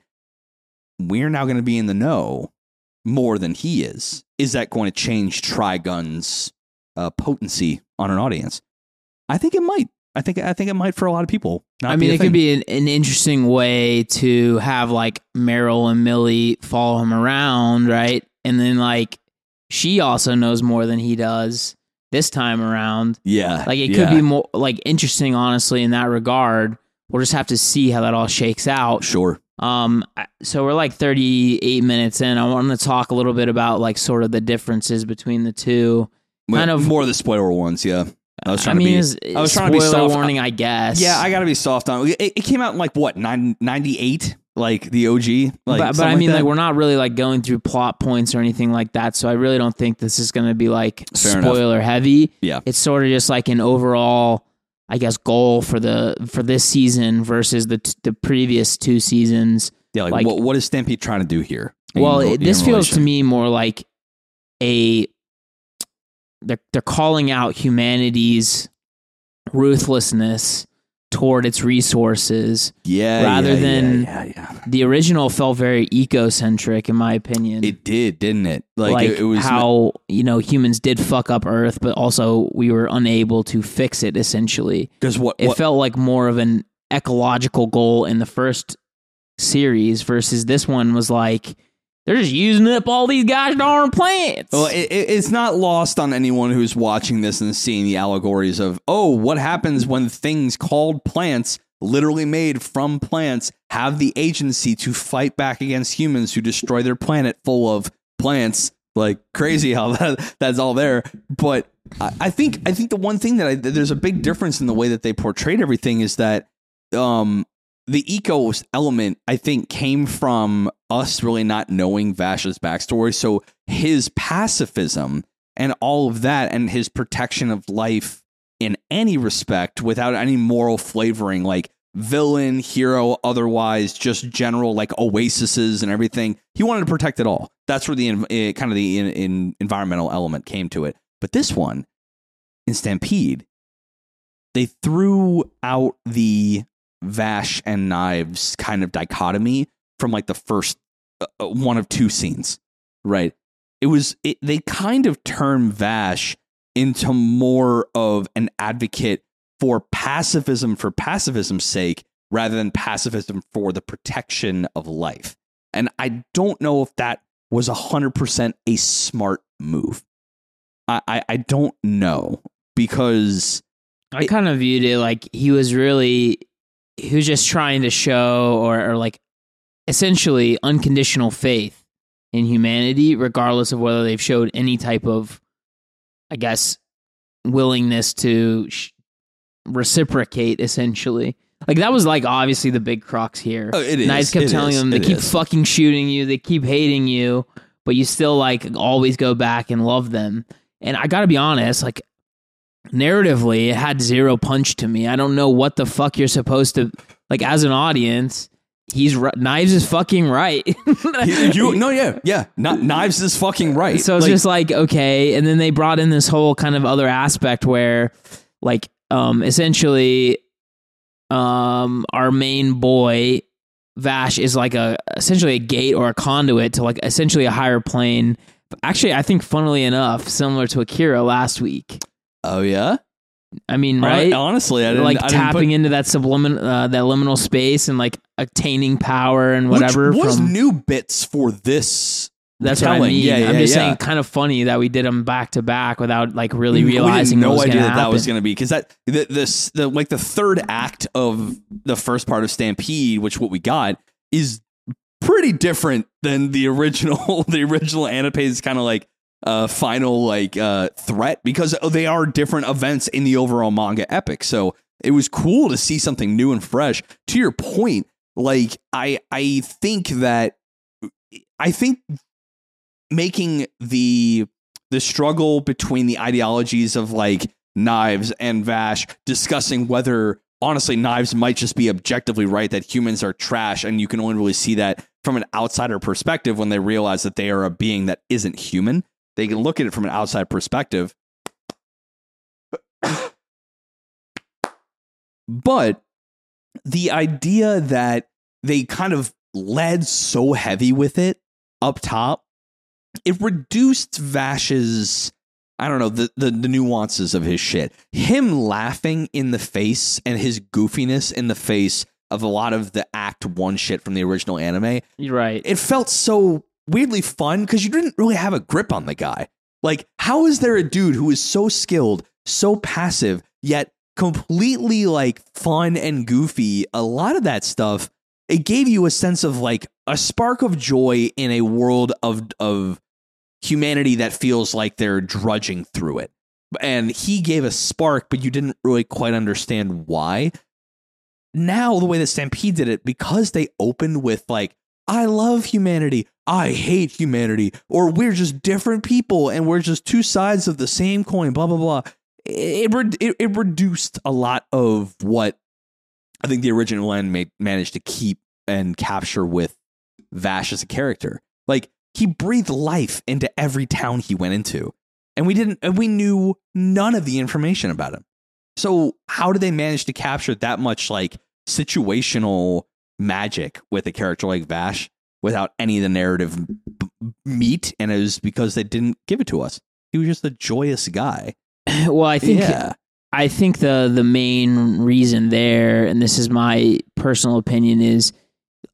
We're now going to be in the know more than he is. Is that going to change Trigun's uh, potency on an audience? I think it might. I think I think it might for a lot of people. not I mean, it thing. could be an, an interesting way to have like Meryl and Millie follow him around, right? And then like she also knows more than he does this time around. yeah, Like it yeah. could be more like interesting, honestly, in that regard. We'll just have to see how that all shakes out. sure. Um, so we're like 38 minutes in. I want to talk a little bit about like sort of the differences between the two. Kind of- more of the spoiler ones. Yeah, I was I trying mean, to be. I was trying to be soft. Uh, warning, I guess. yeah, I got to be soft on. It, it came out in like what nine, 98? like the OG. Like, but, but I mean, that? like, we're not really like going through plot points or anything like that. So I really don't think this is going to be like Fair enough. spoiler heavy. Yeah. it's sort of just like an overall, I guess, goal for the for this season versus the t- the previous two seasons. yeah, like, like- what what is Stampede trying to do here? well, re- it, this in feels to me more like a they're they're calling out humanity's ruthlessness toward its resources. yeah, rather yeah, than- yeah. The original felt very ecocentric, in my opinion. It did, didn't it? Like, like, it, it was how you know humans did fuck up Earth, but also we were unable to fix it. Essentially, because what, it felt like more of an ecological goal in the first series versus this one was like they're just using up all these gosh darn plants. Well, it, it- it's not lost on anyone who's watching this and seeing the allegories of, oh, what happens when things called plants, literally made from plants, have the agency to fight back against humans who destroy their planet full of plants. Like crazy how that that's all there. But I, I think I think the one thing that I, there's a big difference in the way that they portrayed everything is that um the eco element, I think, came from us really not knowing Vash's backstory. So his pacifism and all of that, and his protection of life in any respect without any moral flavoring, like villain, hero, otherwise, just general like oases and everything. He wanted to protect it all. That's where the eh, kind of the in, in environmental element came to it. But this one, in Stampede, they threw out the Vash and Knives kind of dichotomy from like the first uh, uh, one of two scenes, right? It was it, they kind of turned Vash into more of an advocate for pacifism for pacifism's sake rather than pacifism for the protection of life. And I don't know if that was 100% a smart move. I, I, I don't know because I kind of viewed it like he was really was just trying to show or, or like essentially unconditional faith in humanity, regardless of whether they've showed any type of, I guess, willingness to sh- reciprocate. Essentially, like that was like obviously the big crux here. Oh, it is. Knives kept It telling is. them they It keep is. fucking shooting you, they keep hating you, but you still like always go back and love them. And I got to be honest, like narratively, it had zero punch to me. I don't know what the fuck you're supposed to like as an audience. He's ri- Knives is fucking right. you- no yeah yeah not knives is fucking right. so it's Like, just like okay, and then they brought in this whole kind of other aspect where, like, um, essentially, um, our main boy Vash is like a essentially a gate or a conduit to like essentially a higher plane. Actually, I think funnily enough, similar to Akira last week. Oh yeah I mean, right? honestly I didn't like I didn't tapping put- into that subliminal, uh, that liminal space and like attaining power and whatever. which was from, new bits for this that's what I mean. Yeah, I'm just yeah. saying, kind of funny that we did them back to back without like really We didn't- realizing no was idea that that was going to be because that the, this the like the third act of the first part of Stampede, which what we got is pretty different than the original. the original Anapa's kind of like uh final like uh threat because they are different events in the overall manga epic. So it was cool to see something new and fresh. To your point, like I I think that I think making the the struggle between the ideologies of like knives and vash discussing whether honestly knives might just be objectively right that humans are trash and you can only really see that from an outsider perspective when they realize that they are a being that isn't human they can look at it from an outside perspective but the idea that they kind of led so heavy with it up top it reduced Vash's I don't know the, the the nuances of his shit. Him laughing in the face and his goofiness in the face of a lot of the Act One shit from the original anime. You're right. It felt so weirdly fun because you didn't really have a grip on the guy. Like, how is there a dude who is so skilled, so passive, yet completely like fun and goofy? A lot of that stuff it gave you a sense of like a spark of joy in a world of of humanity that feels like they're drudging through it. And he gave a spark, but you didn't really quite understand why. Now, the way that Stampede did it, because they opened with like, I love humanity, I hate humanity, or we're just different people and we're just two sides of the same coin, blah, blah, blah. It, it, it, reduced a lot of what I think the original end made, managed to keep and capture with Vash as a character. Like, he breathed life into every town he went into. And we didn't and we knew none of the information about him. So how did they manage to capture that much like situational magic with a character like Vash without any of the narrative b- meat? And it was because they didn't give it to us. He was just a joyous guy. well, I think yeah. I think the the main reason there, and this is my personal opinion, is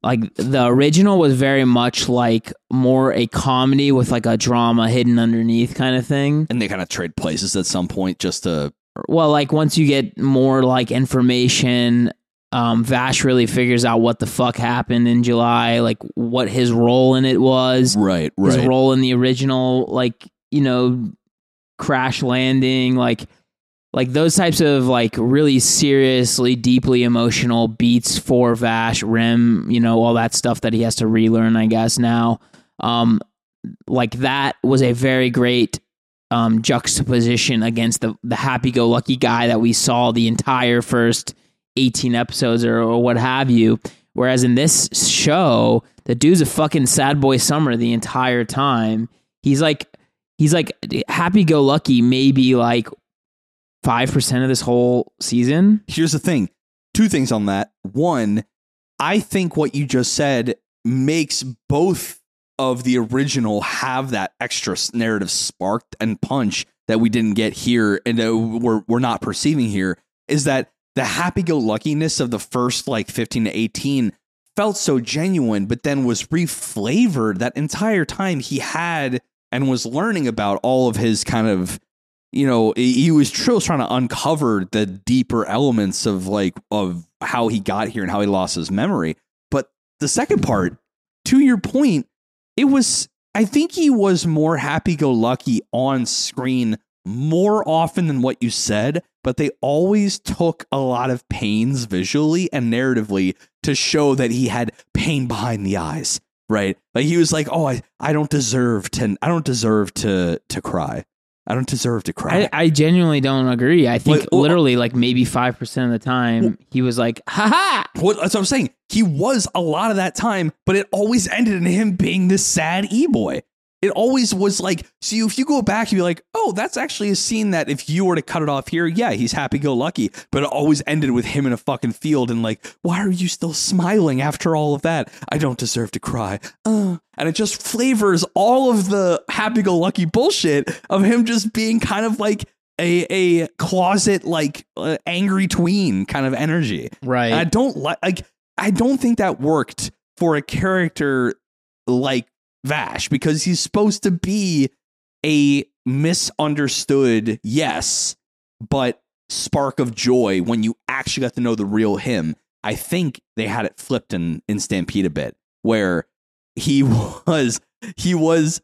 like the original was very much like more a comedy with like a drama hidden underneath kind of thing. And they kind of trade places at some point just to Well, like once you get more like information, um, Vash really figures out what the fuck happened in July, like what his role in it was, right, right. his role in the original, like you know, crash landing, like like those types of like really seriously, deeply emotional beats for Vash, Rem, you know, all that stuff that he has to relearn, I guess now. Um, like that was a very great um, juxtaposition against the the happy go lucky guy that we saw the entire first 18 episodes or, or what have you. Whereas in this show, the dude's a fucking sad boy summer the entire time. He's like he's like happy go lucky maybe like five percent of this whole season. Here's the thing two things on that. One, I think what you just said makes both of the original have that extra narrative spark and punch that we didn't get here and we're, we're not perceiving here is that the happy-go-luckiness of the first like 15 to 18 felt so genuine but then was reflavored that entire time he had and was learning about all of his kind of you know he he was still trying to uncover the deeper elements of like of how he got here and how he lost his memory. But the second part to your point it was i think he was more happy-go-lucky on screen more often than what you said but they always took a lot of pains visually and narratively to show that he had pain behind the eyes right like he was like oh i, I don't deserve to i don't deserve to to cry i don't deserve to cry I, I genuinely don't agree. I think Like, well- literally like maybe five percent of the time he was like, "Ha ha!" What, that's what I'm saying. He was a lot of that time, but it always ended in him being this sad e boy. It always was like, so if you go back, you'd be like, oh, that's actually a scene that if you were to cut it off here, yeah, he's happy go lucky. But it always ended with him in a fucking field and like, why are you still smiling after all of that? I don't deserve to cry. Uh. And it just flavors all of the happy go lucky bullshit of him just being kind of like a, a closet, like uh, angry tween kind of energy. Right. And I don't like like I don't think that worked for a character like Vash because he's supposed to be a misunderstood, yes, but spark of joy when you actually got to know the real him. I think they had it flipped in, in Stampede a bit, where he was he was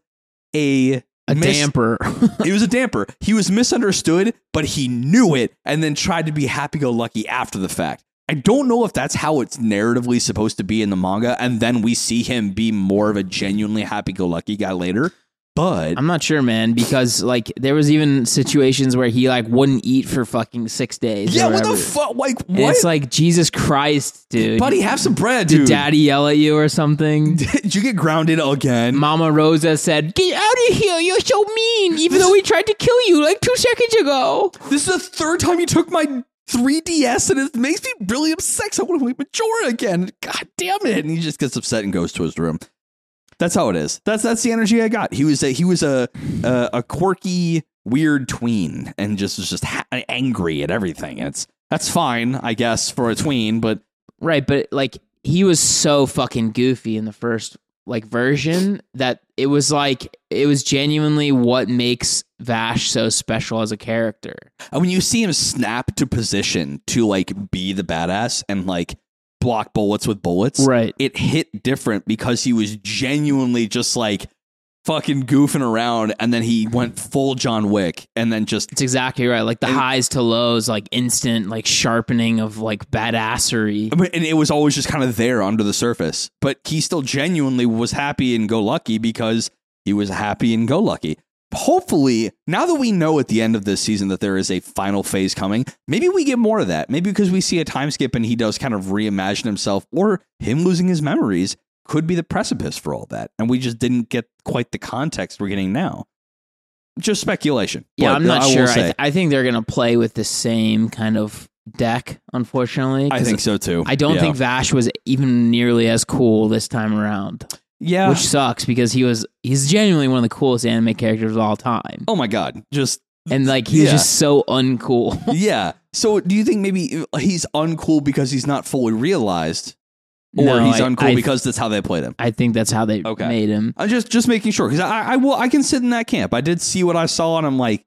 a a mis- damper. he was a damper. He was misunderstood, but he knew it and then tried to be happy go lucky after the fact. I don't know if that's how it's narratively supposed to be in the manga, and then we see him be more of a genuinely happy go lucky guy later. But I'm not sure, man, because like there was even situations where he like wouldn't eat for fucking six days. yeah, what the fuck? Like, And what? It's like Jesus Christ, dude. Buddy, have some bread, Did dude. daddy yell at you or something? Did you get grounded again? Mama Rosa said, "Get out of here! You're so mean. Even though we tried to kill you like two seconds ago." This is the third time you took my 3DS, and it makes me really upset. 'cause I want to play Majora again. God damn it! And he just gets upset and goes to his room. That's how it is. That's that's the energy I got. He was a he was a a, a quirky, weird tween, and just was just ha- angry at everything. It's that's fine, I guess, for a tween, but Right, but like he was so fucking goofy in the first like version that it was like it was genuinely what makes Vash so special as a character. And when you see him snap to position to like be the badass and like block bullets with bullets, Right. it hit different because he was genuinely just like fucking goofing around and then he went full John Wick and then just It's exactly right. Like the highs to lows, like instant like sharpening of like badassery. I mean, and it was always just kind of there under the surface. But he still genuinely was happy and go lucky because he was happy and go lucky. Hopefully, now that we know at the end of this season that there is a final phase coming, maybe we get more of that. Maybe because we see a time skip and he does kind of reimagine himself, or him losing his memories could be the precipice for all that. And we just didn't get quite the context we're getting now. Just speculation. Yeah, I'm not I sure. I, th- I think they're gonna play with the same kind of deck. Unfortunately, I think so too. I don't Yeah. think Vash was even nearly as cool this time around, Yeah. which sucks because he was he's genuinely one of the coolest anime characters of all time, oh my God. Just and like he's Yeah. just so uncool. yeah. So do you think maybe uh, he's uncool because he's not fully realized, or No, he's I- uncool I- because that's how they played him? I think that's how they Okay. made him. I'm just just making sure because I I will I can sit in that camp. I did see what I saw and I'm like,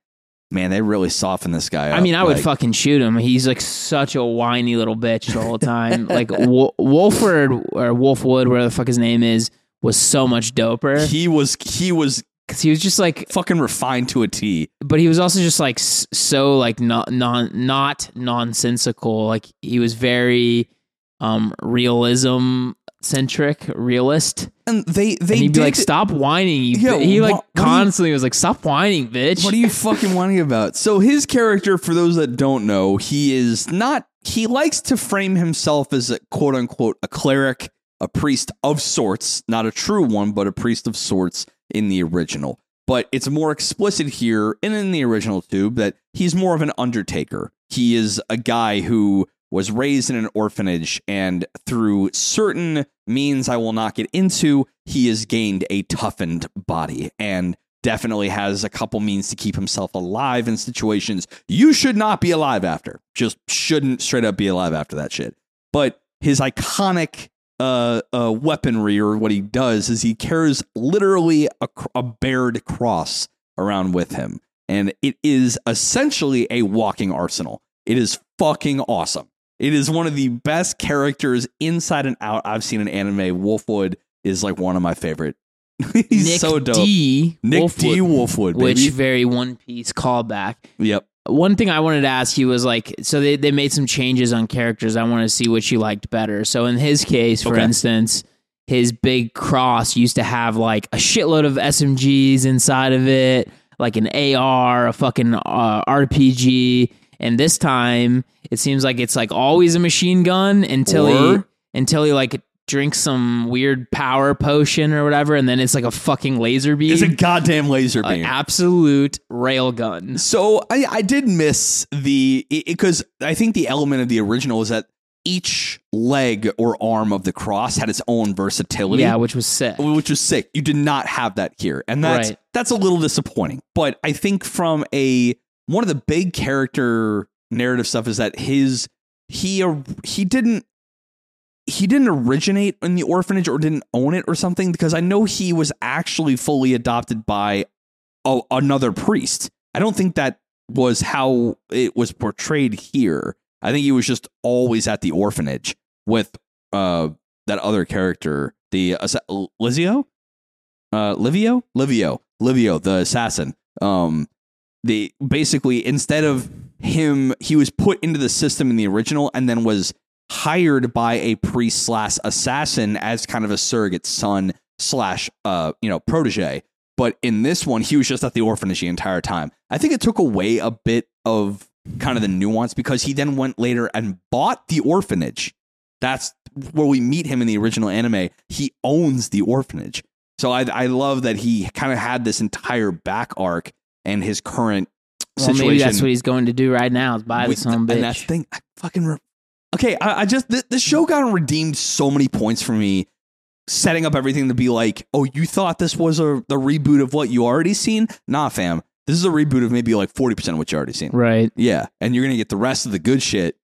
man, they really softened this guy. I mean, I would fucking shoot him. He's like such a whiny little bitch the whole time. like Wo- Wolford or Wolfwood, whatever the fuck his name is, was so much doper He was he was because he was just like fucking refined to a T. but he was also just like so like not non not nonsensical. Like he was very um realism centric, realist. And they they and he'd did be like, "Stop whining!" You, Yeah, he like what do you- constantly was like, "Stop whining, bitch." What are you fucking whining about? So his character, for those that don't know, he is not. He likes to frame himself as a quote unquote a cleric, a priest of sorts, not a true one, but a priest of sorts in the original. but it's more explicit here and in the original tube that he's more of an undertaker. He is a guy who was raised in an orphanage and through certain means I will not get into, he has gained a toughened body and definitely has a couple means to keep himself alive in situations you should not be alive after. Just shouldn't straight up be alive after that shit. But his iconic uh, uh, weaponry or what he does is he carries literally a, a bared cross around with him. And it is essentially a walking arsenal. It is fucking awesome. It is one of the best characters inside and out I've seen in anime. Wolfwood is like one of my favorite. He's Nick so dope. D. Nick Wolfwood, D. Wolfwood, baby. which very One Piece callback. yep. One thing I wanted to ask you was like, so they, they made some changes on characters. I want to see which you liked better. So in his case, for Okay. instance, his big cross used to have like a shitload of SMGs inside of it, like an AR, a fucking uh, RPG. And this time, it seems like it's like always a machine gun until he until he like drinks some weird power potion or whatever, and then it's like a fucking laser beam, It's a goddamn laser An beam. absolute rail gun. So I, I did miss the because I think the element of the original is that each leg or arm of the cross had its own versatility. Yeah, which was sick. which was sick. You did not have that here, and that's Right. that's a little disappointing. But I think from a one of the big character narrative stuff is that his he he didn't he didn't originate in the orphanage or didn't own it or something because I know he was actually fully adopted by a, another priest. I don't think that was how it was portrayed here. I think he was just always at the orphanage with uh that other character, the assa- Lizio, uh, Livio, Livio, Livio, the assassin. Um, the basically instead of him, he was put into the system in the original, and then was hired by a priest slash assassin as kind of a surrogate son slash uh you know protege. But in this one, he was just at the orphanage the entire time. I think it took away a bit of kind of the nuance because he then went later and bought the orphanage. That's where we meet him in the original anime. He owns the orphanage. So I I love that he kind of had this entire back arc and his current Well, situation. maybe that's what he's going to do right now is buy this some bitch. And that's the thing. I fucking re- okay. I, I just the, the show got redeemed so many points for me, setting up everything to be like, oh, you thought this was a the reboot of what you already seen? Nah, fam. This is a reboot of maybe like forty percent of what you already seen. right. Yeah, and you're gonna get the rest of the good shit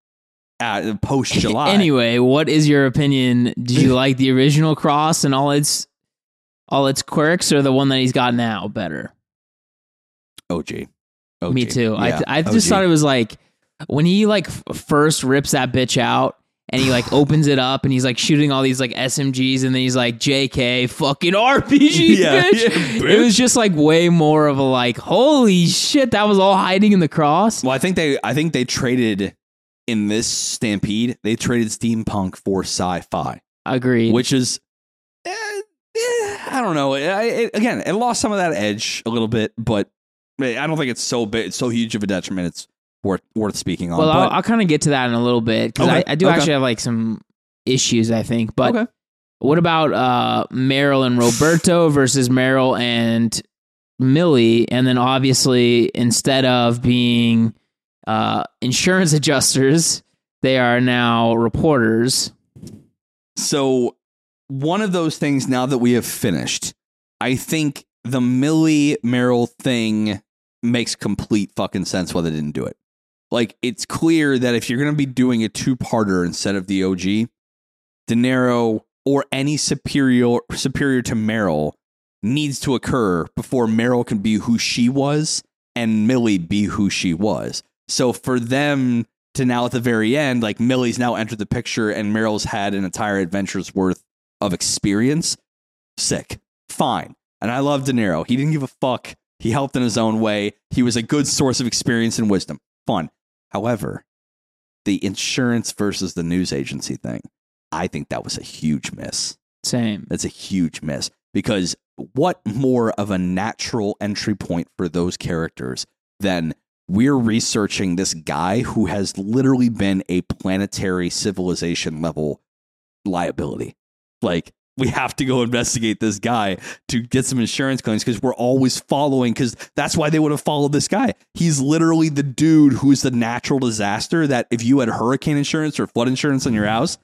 at uh, post July. Anyway, what is your opinion? Did you like the original cross and all its all its quirks, or the one that he's got now better? OG. OG. Me too. Yeah, I I just OG. thought it was like when he like first rips that bitch out. And he like opens it up and he's like shooting all these like SMGs and then he's like JK fucking RPG Yeah, bitch. yeah, It was just like way more of a like holy shit that was all hiding in the cross. Well, I think they I think they traded in this stampede. They traded steampunk for sci-fi. Agreed. which is eh, eh, I don't know. I, it, again, it lost some of that edge a little bit, but I don't think it's so big, it's so huge of a detriment. It's worth worth speaking on. Well, I'll, I'll kind of get to that in a little bit because Okay, I, I do okay. actually have like some issues, I think. But Okay. what about uh, Meryl and Roberto versus Meryl and Millie? And then obviously, instead of being uh, insurance adjusters, they are now reporters. so one of those things. Now that we have finished, I think the Millie Meryl thing makes complete fucking sense why they didn't do it. Like it's clear that if you're going to be doing a two-parter instead of the OG, De Niro or any superior superior to Meryl needs to occur before Meryl can be who she was and Millie be who she was. So for them to now at the very end, like Millie's now entered the picture and Meryl's had an entire adventure's worth of experience, sick. Fine. And I love De Niro. He didn't give a fuck. He helped in his own way. He was a good source of experience and wisdom. Fun. However, the insurance versus the news agency thing, I think that was a huge miss. Same. That's a huge miss because what more of a natural entry point for those characters than we're researching this guy who has literally been a planetary civilization level liability? Like, we have to go investigate this guy to get some insurance claims because we're always following because that's why they would have followed this guy. He's literally the dude who's the natural disaster that if you had hurricane insurance or flood insurance on your house,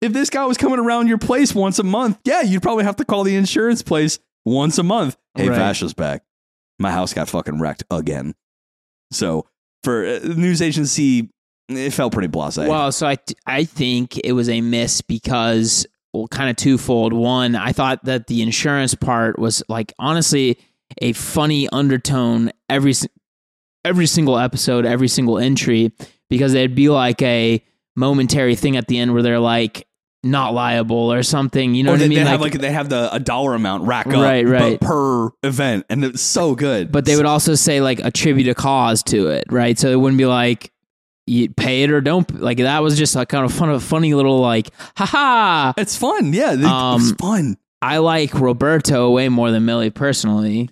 if this guy was coming around your place once a month, yeah, you'd probably have to call the insurance place once a month. Hey, Right. Vash back. My house got fucking wrecked again. So for uh, news agency, it felt pretty blasé. Well, so I I think it was a miss because well, kind of twofold. One, I thought that the insurance part was like honestly a funny undertone every every single episode, every single entry, because it'd be like a momentary thing at the end where they're like not liable or something. You know or what they, I mean? they like, have like they have the a dollar amount rack up Right, right. but per event, and it's so good. but they would also say like attribute a cause to it, right? So it wouldn't be like you pay it or don't. Like that was just like kind of fun, a funny little like, haha. it's fun. Yeah, it- Um, it's fun. I like Roberto way more than Millie personally.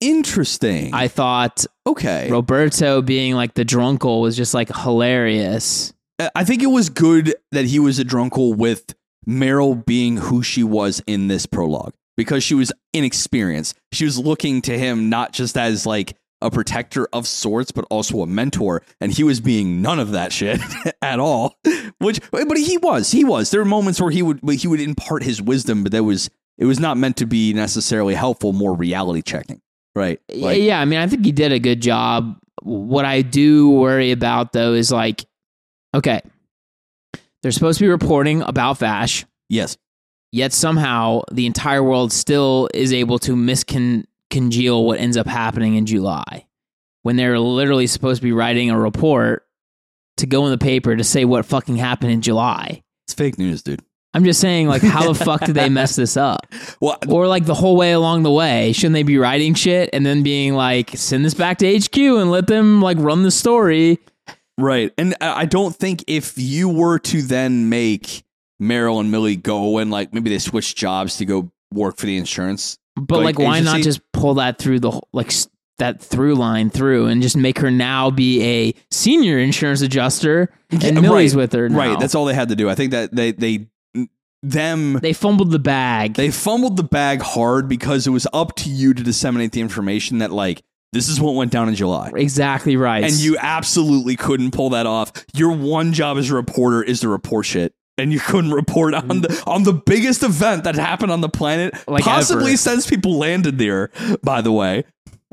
Interesting. I thought okay. Roberto being like the drunkle was just like hilarious. I think it was good that he was a drunkle with Meryl being who she was in this prologue because she was inexperienced. She was looking to him not just as like a protector of sorts, but also a mentor, and he was being none of that shit at all. Which, but he was, he was. There were moments where he would he would impart his wisdom, but that was it was not meant to be necessarily helpful, more reality checking, right? Yeah, yeah, I mean, I think he did a good job. What I do worry about though is like, okay, they're supposed to be reporting about Vash, yes, yet somehow the entire world still is able to miscongeal what ends up happening in July when they're literally supposed to be writing a report to go in the paper to say what fucking happened in July. it's fake news, dude. I'm just saying, like, how the fuck did they mess this up? Well, Or like the whole way along the way, shouldn't they be writing shit and then being like, send this back to HQ and let them like run the story? Right. And I I don't think if you were to then make Meryl and Millie go and like maybe they switch jobs to go work for the insurance. But Like, like, why not just pull that through the whole- like that through line through and just make her now be a senior insurance adjuster and Millie's right, with her. Now. Right. That's all they had to do. I think that they they them they fumbled the bag. they fumbled the bag hard because it was up to you to disseminate the information that like this is what went down in July. exactly right. And you absolutely couldn't pull that off. Your one job as a reporter is to report shit. And you couldn't report on the mm. on the biggest event that happened on the planet, Like possibly ever. since people landed there. By the way,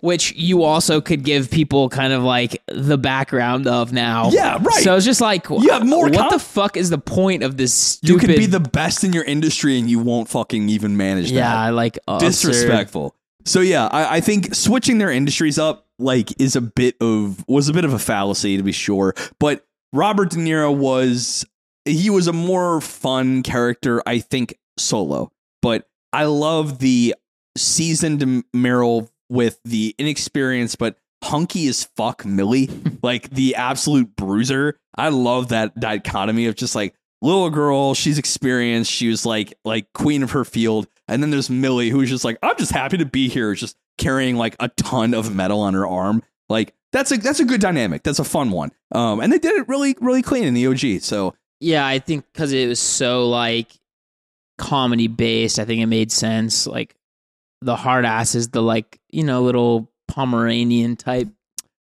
which you also could give people kind of like the background of now. Yeah, right. So it's just like, You have more what the fuck is the point of this you stupid? could be the best in your industry and you won't fucking even manage that. yeah, like absurd. Disrespectful. So yeah, I, I think switching their industries up like is a bit of was a bit of a fallacy to be sure. But Robert De Niro was he was a more fun character, I think, solo. But I love the seasoned Meryl with the inexperienced but hunky as fuck Millie, like the absolute bruiser. I love that dichotomy of just like little girl, she's experienced, she was like like queen of her field, and then there's Millie who's just like I'm just happy to be here, just carrying like a ton of metal on her arm. Like that's a that's a good dynamic. That's a fun one. Um, and they did it really really clean in the OG. So Yeah, I think because it was so like comedy based, I think it made sense. Like the hard ass is the like you know little Pomeranian type.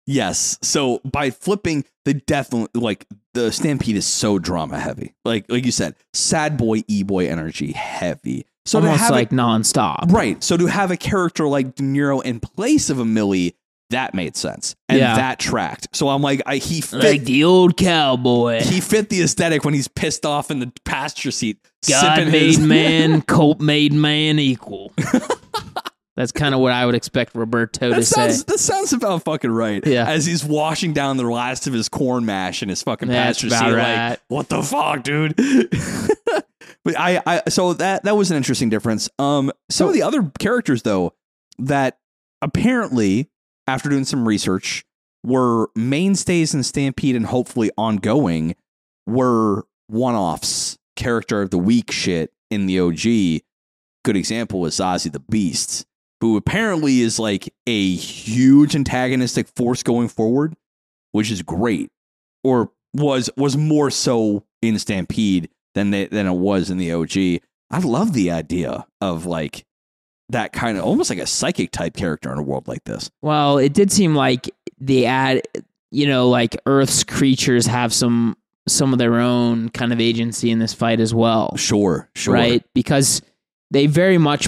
Yes. So by flipping, they definitely like the Stampede is so drama heavy. Like like you said, sad boy e boy energy heavy. So to have like it, nonstop. right. So to have a character like De Niro in place of a Millie, that made sense and Yeah. that tracked. So I'm like, I he fit Like the old cowboy. he fit the aesthetic when he's pissed off in the pasture seat. God made his- man, colt made man equal. That's kind of what I would expect Roberto to That say. that sounds about fucking right. Yeah. As he's washing down the last of his corn mash in his fucking That's about seat, right. like, what the fuck, dude? but I, I so that that was an interesting difference. Um some of the other characters though that apparently after doing some research were mainstays in Stampede and hopefully ongoing were one-offs, character of the week shit in the OG. Good example was Zazie the Beast who apparently is like a huge antagonistic force going forward, which is great, or was was more so in Stampede than they, than it was in the OG. I love the idea of like that kind of almost like a psychic type character in a world like this. Well, it did seem like the ad, you know, like Earth's creatures have some some of their own kind of agency in this fight as well, Sure, sure. right? Because they very much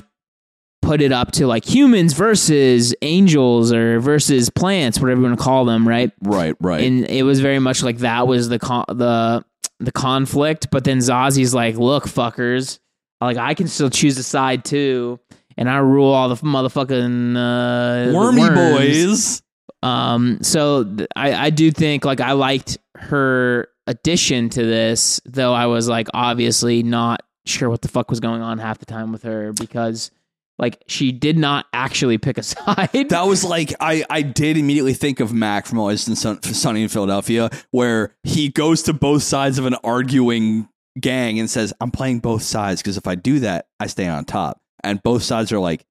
put it up to like humans versus angels or versus plants, whatever you want to call them, right? Right, right. And it was very much like that was the con- the the conflict. But then Zazie's like, "Look, fuckers, like I can still choose a side too." And I rule all the motherfucking uh, Wormy worms." boys. Um, so th- I, I do think like I liked her addition to this, though I was like obviously not sure what the fuck was going on half the time with her because like she did not actually pick a side. That was like I, I did immediately think of Mac from Always Sunny in Philadelphia, where he goes to both sides of an arguing gang and says, "I'm playing both sides because if I do that, I stay on top." And both sides are like,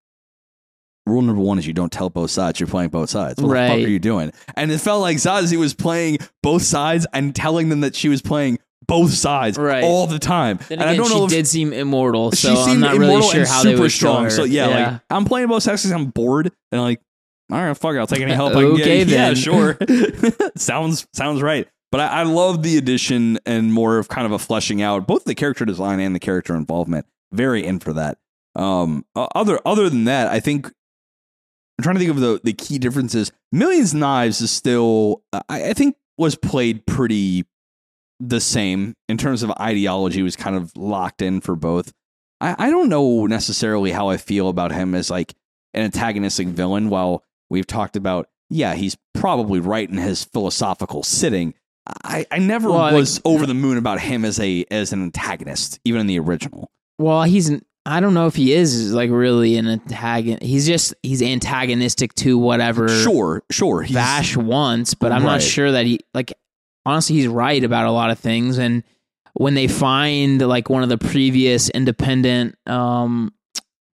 "Rule number one is you don't tell both sides you're playing both sides. What the fuck are you doing?" And it felt like Zazie was playing both sides and telling them that she was playing both sides Right. all the time. then and again, I don't she know if did seem immortal, so she I'm seemed not really immortal sure and how super strong. So yeah, like I'm playing both sides because I'm bored and like, all right, fuck it, I'll take any help I can Okay, get. Yeah, sure. sounds sounds right. But I, I love the addition and more of kind of a fleshing out, both the character design and the character involvement. Very in for that. Um, other other than that, I think I'm trying to think of the the key differences. Millions Knives is still, I, I think, was played pretty the same in terms of ideology. Was kind of locked in for both. I, I don't know necessarily how I feel about him as like an antagonistic villain. While we've talked about, yeah, he's probably right in his philosophical sitting. I, I never Well, I was think- over the moon about him as a as an antagonist, even in the original. Well, he's an, I don't know if he is like really an antagonist. He's just he's antagonistic to whatever Sure, sure. He's, Vash wants, but I'm Right. not sure that he like honestly he's right about a lot of things and when they find like one of the previous independent um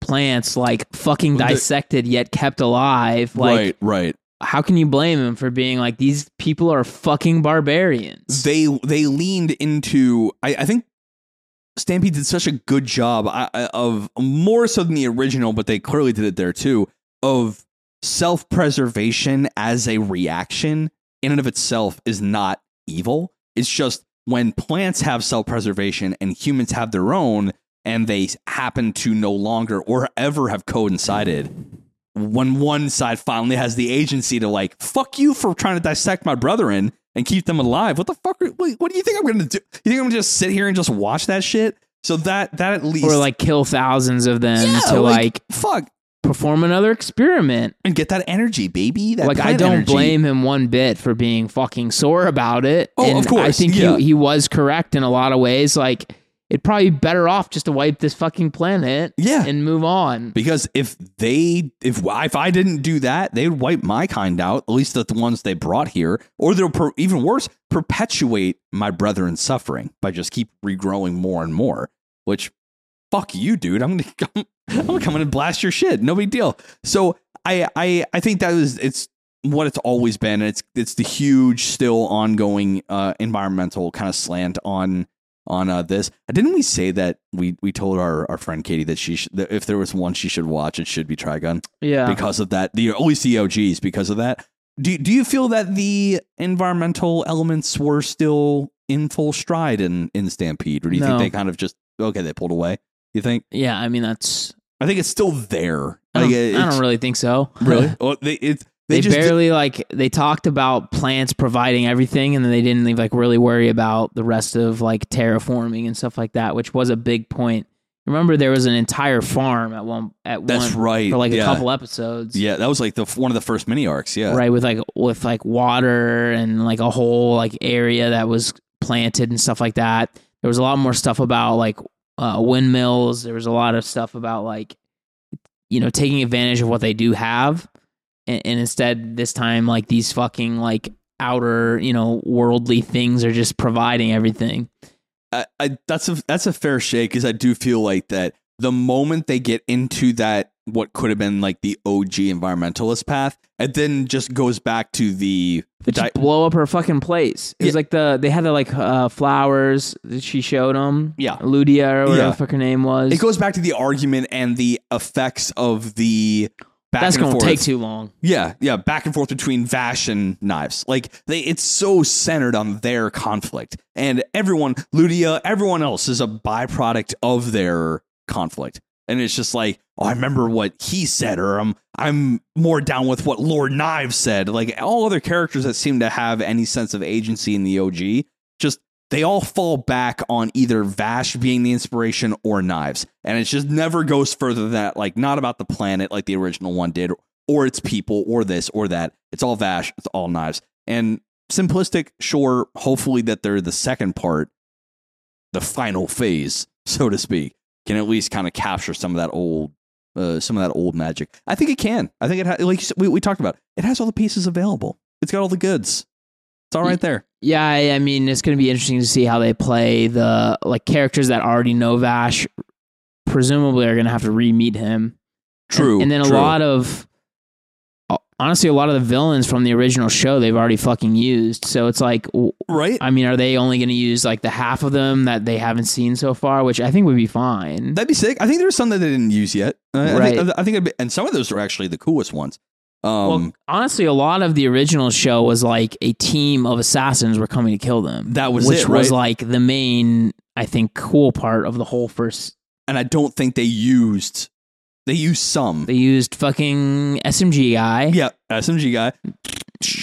plants like fucking dissected yet kept alive like right, right. how can you blame him for being like these people are fucking barbarians they they leaned into I, I think Stampede did such a good job of more so than the original, but they clearly did it there too of self preservation as a reaction in and of itself is not evil. It's just when plants have self preservation and humans have their own, and they happen to no longer or ever have coincided. When one side finally has the agency to like fuck you for trying to dissect my brethren and keep them alive, what the fuck? Are, what, what do you think I'm gonna do? You think I'm gonna just sit here and just watch that shit? So that that at least or like kill thousands of them yeah, to like, fuck perform another experiment and get that energy, baby. That like I don't energy. blame him one bit for being fucking sore about it. Oh, and of course, I think yeah. he he was correct in a lot of ways. Like it'd probably be better off just to wipe this fucking planet Yeah. and move on. Because if they, if if I didn't do that, they'd wipe my kind out. At least the the ones they brought here, or they'll per, even worse perpetuate my brethren's suffering by just keep regrowing more and more. Which, fuck you, dude. I'm gonna come, I'm gonna come in and blast your shit. No big deal. So I I I think that is it's what it's always been. And it's it's the huge, still ongoing uh, environmental kind of slant on on uh, this. Didn't we say that we we told our, our friend Katie that she should, that if there was one she should watch, it should be Trigun Yeah. because of that. The at least the OGs because of that. Do do you feel that the environmental elements were still in full stride in in Stampede, or do you No. think they kind of just okay they pulled away? You think? yeah, I mean that's I think it's still there. I don't, Like, I don't really think so. really. well, they it, they, They, barely like they talked about plants providing everything, and then they didn't like really worry about the rest of like terraforming and stuff like that, which was a big point. Remember, there was an entire farm at one at That's one right. for like yeah. a couple episodes. Yeah, that was like the one of the first mini arcs. Yeah, right with like with like water and like a whole like area that was planted and stuff like that there was a lot more stuff about like uh, windmills there was a lot of stuff about like you know taking advantage of what they do have and, and instead this time like these fucking like outer you know worldly things are just providing everything I, I that's a that's a fair shake because I do feel like that the moment they get into that what could have been like the OG environmentalist path, and then just goes back to the But di- just blow up her fucking place. It was Yeah. like the they had the like uh, flowers that she showed them. Yeah. Ludia or whatever Yeah. the fuck her name was. it goes back to the argument and the effects of the That's and gonna take too long. Yeah, yeah, back and forth between Vash and Knives. Like they it's so centered on their conflict. And everyone, Ludia, everyone else is a byproduct of their conflict. And it's just like, oh, I remember what he said, or I'm I'm more down with what Lord Knives said. Like all other characters that seem to have any sense of agency in the OG, just they all fall back on either Vash being the inspiration or Knives. And it just never goes further than that, like not about the planet like the original one did, or its people, or this, or that. It's all Vash, it's all Knives. And simplistic, sure, hopefully that they're the second part, the final phase, so to speak, can at least kind of capture some of that old uh, some of that old magic. I think it can. I think it ha- like we, we talked about. It has all the pieces available. It's got all the goods. It's all right there. Yeah, I, mean, it's going to be interesting to see how they play the like characters that already know Vash. Presumably, are going to have to re-meet him. True. And, and then a true. lot of, uh, honestly, a lot of the villains from the original show they've already fucking used. So it's like, right. I mean, are they only going to use like the half of them that they haven't seen so far? Which I think would be fine. That'd be sick. I think there's some that they didn't use yet. Uh, I Right. think, I think it'd be, and some of those are actually the coolest ones. Um, well, honestly, a lot of the original show was like a team of assassins were coming to kill them. That was which it, was like the main, I think, cool part of the whole first. and I don't think they used. They used some. They used fucking SMG guy. yeah, SMG guy.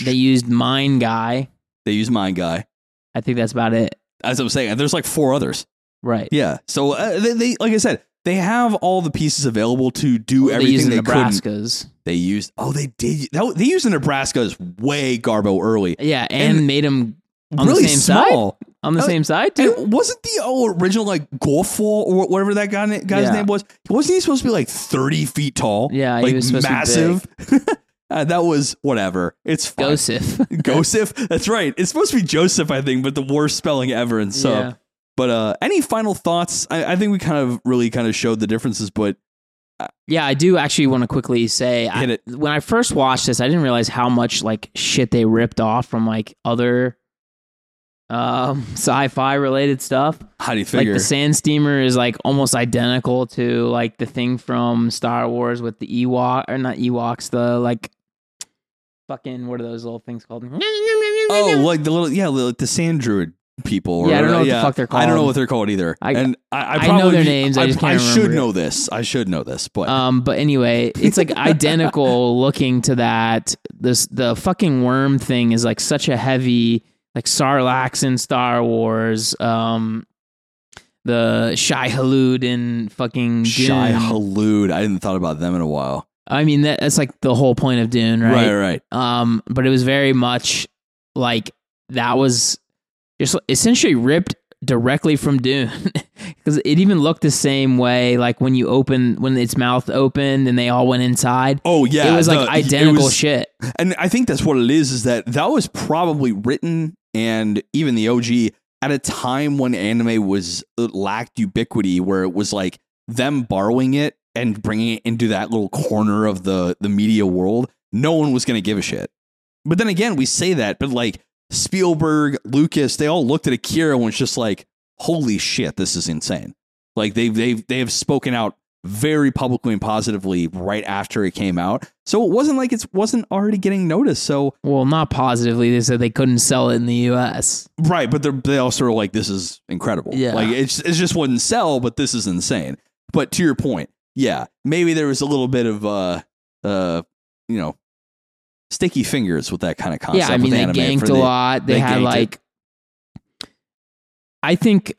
They used mine guy. They used mine Guy. I think that's about it. As I'm saying, there's like four others. Right. Yeah. So uh, they, they, like I said, they have all the pieces available to do they everything used they, the couldn't. They used. Oh, they did. That, they used the Nebraska's way Garbo early. Yeah, and, And made him on really the same side. small. On the Oh, same side too. Wasn't the oh, original like Golfwall or whatever that guy guy's Yeah. name was? Wasn't he supposed to be like thirty feet tall? Yeah, he was supposed to be massive. Uh, that was whatever. It's fine. Joseph. Joseph. That's right. It's supposed to be Joseph, I think, but the worst spelling ever. And so, Yeah. But uh, any final thoughts? I, I think we kind of really kind of showed the differences, but Yeah, I do actually want to quickly say I, when I first watched this, I didn't realize how much like shit they ripped off from like other um sci-fi related stuff. how do you figure? Like the sand steamer is like almost identical to like the thing from Star Wars with the Ewok or not Ewoks, the like fucking what are those little things called? oh, like the little yeah, like the sand druid people. Or Yeah, I don't know what the fuck they're I don't know called. what they're called either. I- and I, I, I know probably, their names, I just can't should remember it. know this. I should know this, but Um, but anyway, it's like identical looking to that. This the fucking worm thing is like such a heavy like Sarlacc in Star Wars. Um, the Shai Hulud in fucking Shy Dune. Hulud. I hadn't thought about them in a while. I mean that, that's like the whole point of Dune, right? Right, right. Um, but it was very much like that was just essentially ripped directly from Dune because it even looked the same way. Like when you open when its mouth opened and they all went inside. Oh yeah, it was like identical was- shit. And I think that's what it is. Is that that was probably written and even the OG at a time when anime was uh, lacked ubiquity, where it was like them borrowing it and bringing it into that little corner of the the media world. No one was going to give a shit. But then again, we say that, but like Spielberg, Lucas, they all looked at Akira and was just like, "Holy shit, this is insane!" Like they've they've they have spoken out very publicly and positively right after it came out. So it wasn't like it wasn't already getting noticed. So Well, not positively. They said they couldn't sell it in the U.S. right, but they're, they also are like, "This is incredible." Yeah. like it's it just wouldn't sell, but this is insane. But to your point, yeah, maybe there was a little bit of uh uh you know sticky fingers with that kind of concept. yeah, I mean they ganked for a the- lot. They, they had ganked it. like, I think,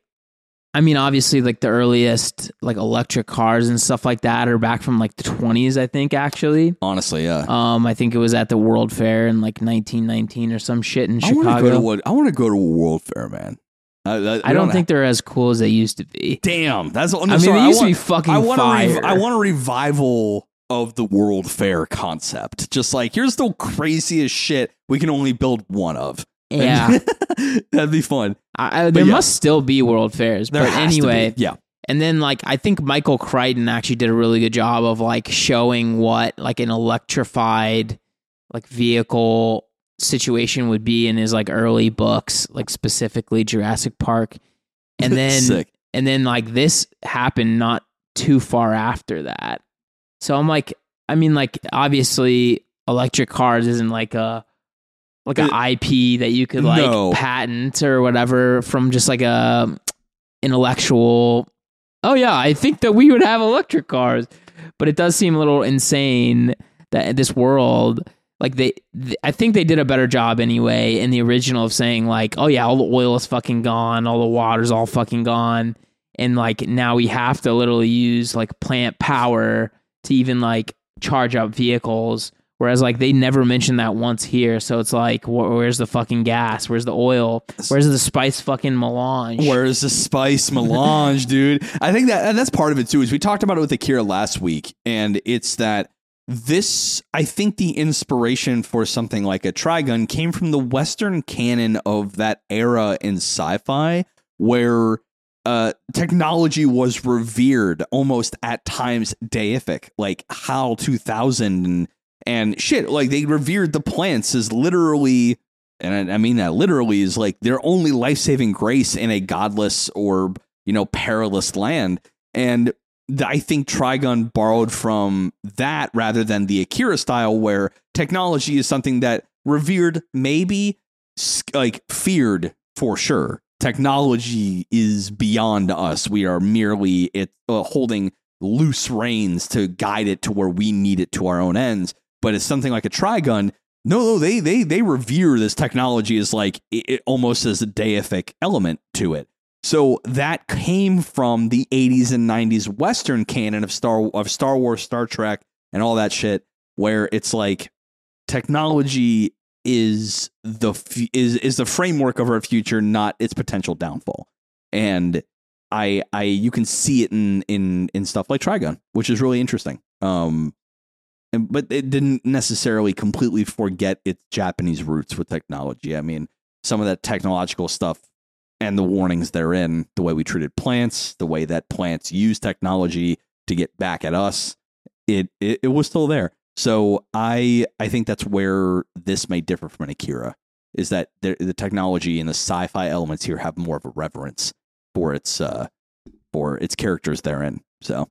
I mean, obviously, like the earliest like electric cars and stuff like that are back from like the twenties. I think actually. Honestly, yeah. Um, I think it was at the World Fair in like 1919 or some shit in I to go to Chicago. what I want to go to a World Fair, man. I, I, I don't think they're as cool as they used to be. Damn, that's. No, I mean, sorry, they used to want, be fucking I want rev- I want a revival of the World Fair concept. Just like here's the craziest shit we can only build one of. yeah, that'd be fun. I, I, there yeah. must still be World Fairs, There but has to be. anyway, yeah, And then like I think Michael Crichton actually did a really good job of like showing what like an electrified like vehicle situation would be in his like early books, like specifically Jurassic Park. And then and then like this happened not too far after that. So I'm like I mean like obviously electric cars isn't like a like an IP that you could like No. patent or whatever from just like a intellectual oh yeah i think that we would have electric cars but it does seem a little insane that this world like they th- i think they did a better job anyway in the original of saying like oh yeah all the oil is fucking gone all the water's all fucking gone and like now we have to literally use like plant power to even like charge up vehicles whereas like they never mentioned that once here so it's like wh- where's the fucking gas where's the oil where's the spice fucking melange Where's the spice melange, dude? I think that and that's part of it too. Is we talked about it with Akira last week, and it's that this. I think the inspiration for something like a Trigun came from the Western canon of that era in sci-fi, where uh, technology was revered almost at times deific, like HAL 2000 and and shit. Like they revered the plants as literally and I, I mean that literally is like their only life saving grace in a godless or you know perilous land. And I think Trigun borrowed from that rather than the Akira style, where technology is something that revered, maybe like feared for sure. Technology is beyond us. We are merely it uh, holding loose reins to guide it to where we need it to our own ends. But it's something like a Trigun no, no, they they they revere this technology as like it, it almost as a deific element to it. So that came from the 80s and 90s Western canon of Star of Star Wars, Star Trek, and all that shit, where it's like technology is the is is the framework of our future, not its potential downfall. And I I you can see it in in in stuff like Trigun, which is really interesting. Um, and, but it didn't necessarily completely forget its Japanese roots with technology. I mean, some of that technological stuff and the warnings therein, the way we treated plants, the way that plants use technology to get back at us, it it, it was still there. So I I think that's where this may differ from an Akira is that the, the technology and the sci-fi elements here have more of a reverence for its uh for its characters therein. So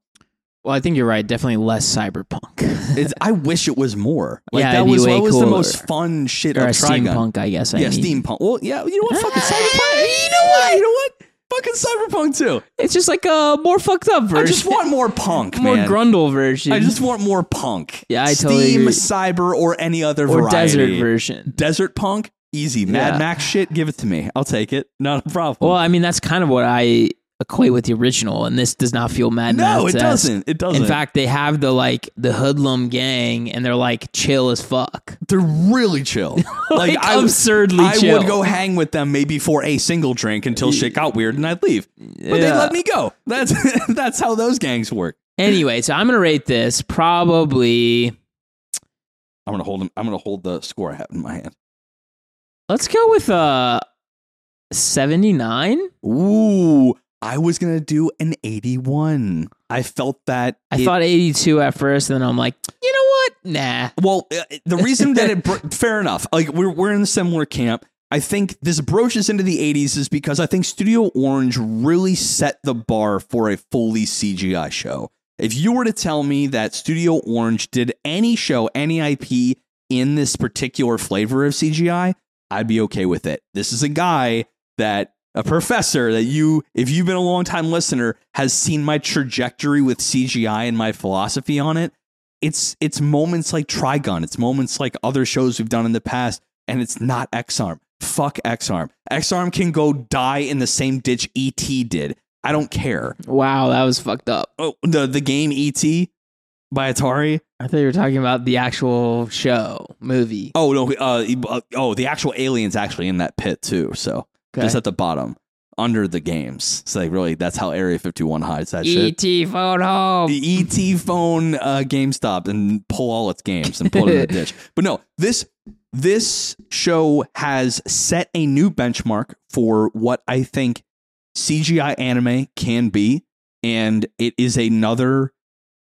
well i think you're right definitely less cyberpunk it's, I wish it was more. Like Yeah, that was what was the most fun shit or of a Trigun. steampunk i guess I yeah, mean. steampunk. Well, yeah, you know what? Fucking cyberpunk. You know what? You know what? Fucking cyberpunk too. it's just like a more fucked up version I just want more punk, more man. grundle version I just want more punk. Yeah, I Steam, totally agree. cyber, or any other or variety. desert version Desert punk, easy. Mad Yeah. Max shit, give it to me. I'll take it. Not a problem. well i mean that's kind of what i equate with the original and this does not feel mad no, it doesn't. It doesn't. in fact they have the like the hoodlum gang and they're like chill as fuck they're really chill. like, I would- absurdly I chill would go hang with them maybe for a single drink until shit got weird and I'd leave. But they let me go. That's that's how those gangs work. anyway so i'm gonna rate this probably I'm gonna hold him. I'm gonna hold the score I have in my hand. let's go with uh 79 Ooh, I was gonna do an 81. I felt that. i it- thought 82 at first and then i'm like you know what nah Well, uh, the reason that it bro- fair enough. Like we're we're in a similar camp. I think this broaches into the 80s is because I think Studio Orange really set the bar for a fully CGI show. If you were to tell me that Studio Orange did any show, any IP in this particular flavor of CGI, I'd be okay with it. This is a guy that a professor that you if you've been a long time listener has seen my trajectory with CGI and my philosophy on it it's it's moments like Trigun, it's moments like other shows we've done in the past, and it's not Ex-Arm. Fuck Ex-Arm. Ex-Arm can go die in the same ditch ET did. I don't care. wow that was fucked up Oh, the the game ET by Atari. i thought you were talking about the actual show movie Oh no, uh, uh, oh the actual aliens actually in that pit too. So Okay. just at the bottom, under the games. So like really, that's how Area Fifty One hides that shit. et phone home the ET phone uh, GameStop and pull all its games and put it in the ditch. But no, this this show has set a new benchmark for what I think CGI anime can be. and it is another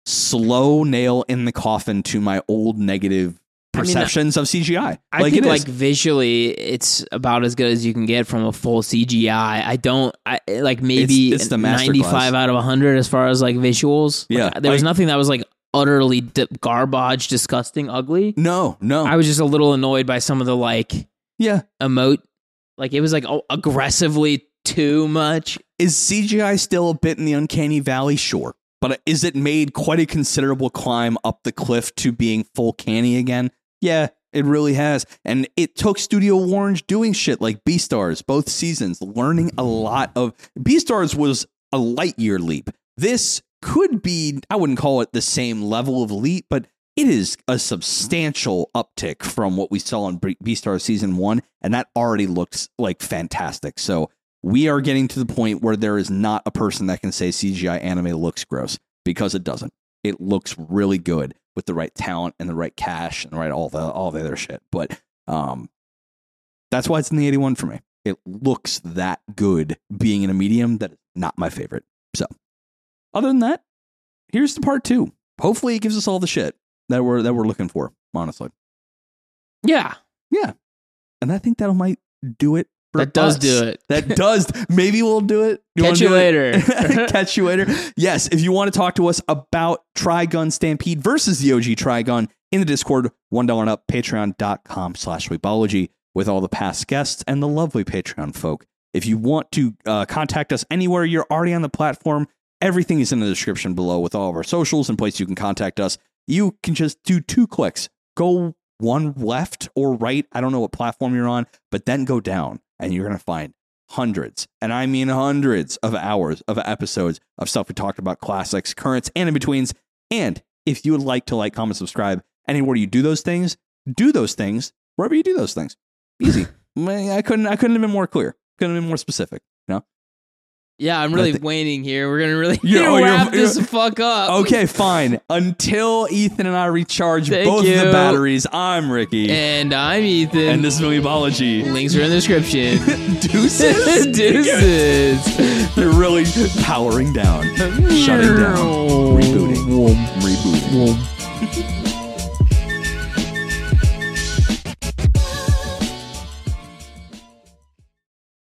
slow nail in the coffin to my old negative I mean, perceptions of CGI. I like think like visually, it's about as good as you can get from a full CGI. I don't I like maybe It's- it's the masterclass. ninety five out of hundred as far as like visuals. Like, Yeah, there was like- nothing that was like utterly di- garbage, disgusting, ugly. no, no, I was just a little annoyed by some of the like yeah. emote, like it was like oh, aggressively too much. Is CGI still a bit in the uncanny valley? Sure. But is it made quite a considerable climb up the cliff to being full canny again? Yeah, it really has. And it took Studio Orange doing shit like Beastars both seasons, learning a lot of Beastars was a light year leap. This could be, I wouldn't call it the same level of leap, but it is a substantial uptick from what we saw in Be- Beastars season one, and that already looks like fantastic. So we are getting to the point where there is not a person that can say CGI anime looks gross because it doesn't. It looks really good with the right talent and the right cash and the right all the all the other shit. But um, that's why it's in the 81 for me. It looks that good being in a medium that is not my favorite. So, other than that, here's the part two. Hopefully, it gives us all the shit that we're that we're looking for. Honestly, Yeah, yeah, and I think that might do it. That does us. do it. That does. Maybe we'll do it. Catch you later. Catch you later. Yes, if you want to talk to us about Trigun Stampede versus the OG Trigun in the Discord, one dollar and up, patreon.com slash weebology with all the past guests and the lovely Patreon folk. If you want to uh, contact us anywhere, you're already on the platform. Everything is in the description below with all of our socials and places you can contact us. You can just do two clicks. Go one left or right. I don't know what platform you're on, but then go down and you're going to find hundreds, and I mean hundreds of hours of episodes of stuff we talked about, classics, currents, and in betweens. And if you would like to like, comment, subscribe anywhere you do those things, do those things wherever you do those things. Easy. I couldn't. I couldn't have been more clear. Couldn't have been more specific. You know. Yeah, I'm really thi- waning here. We're gonna really oh, You're- oh, you're- wrap this you're- fuck up. Okay, fine. Until Ethan and I recharge Thank both you. the batteries, I'm Ricky, And I'm Ethan. and this is Weebology. links are in the description. Deuces. Deuces. You're really powering down, shutting down, rebooting, rebooting.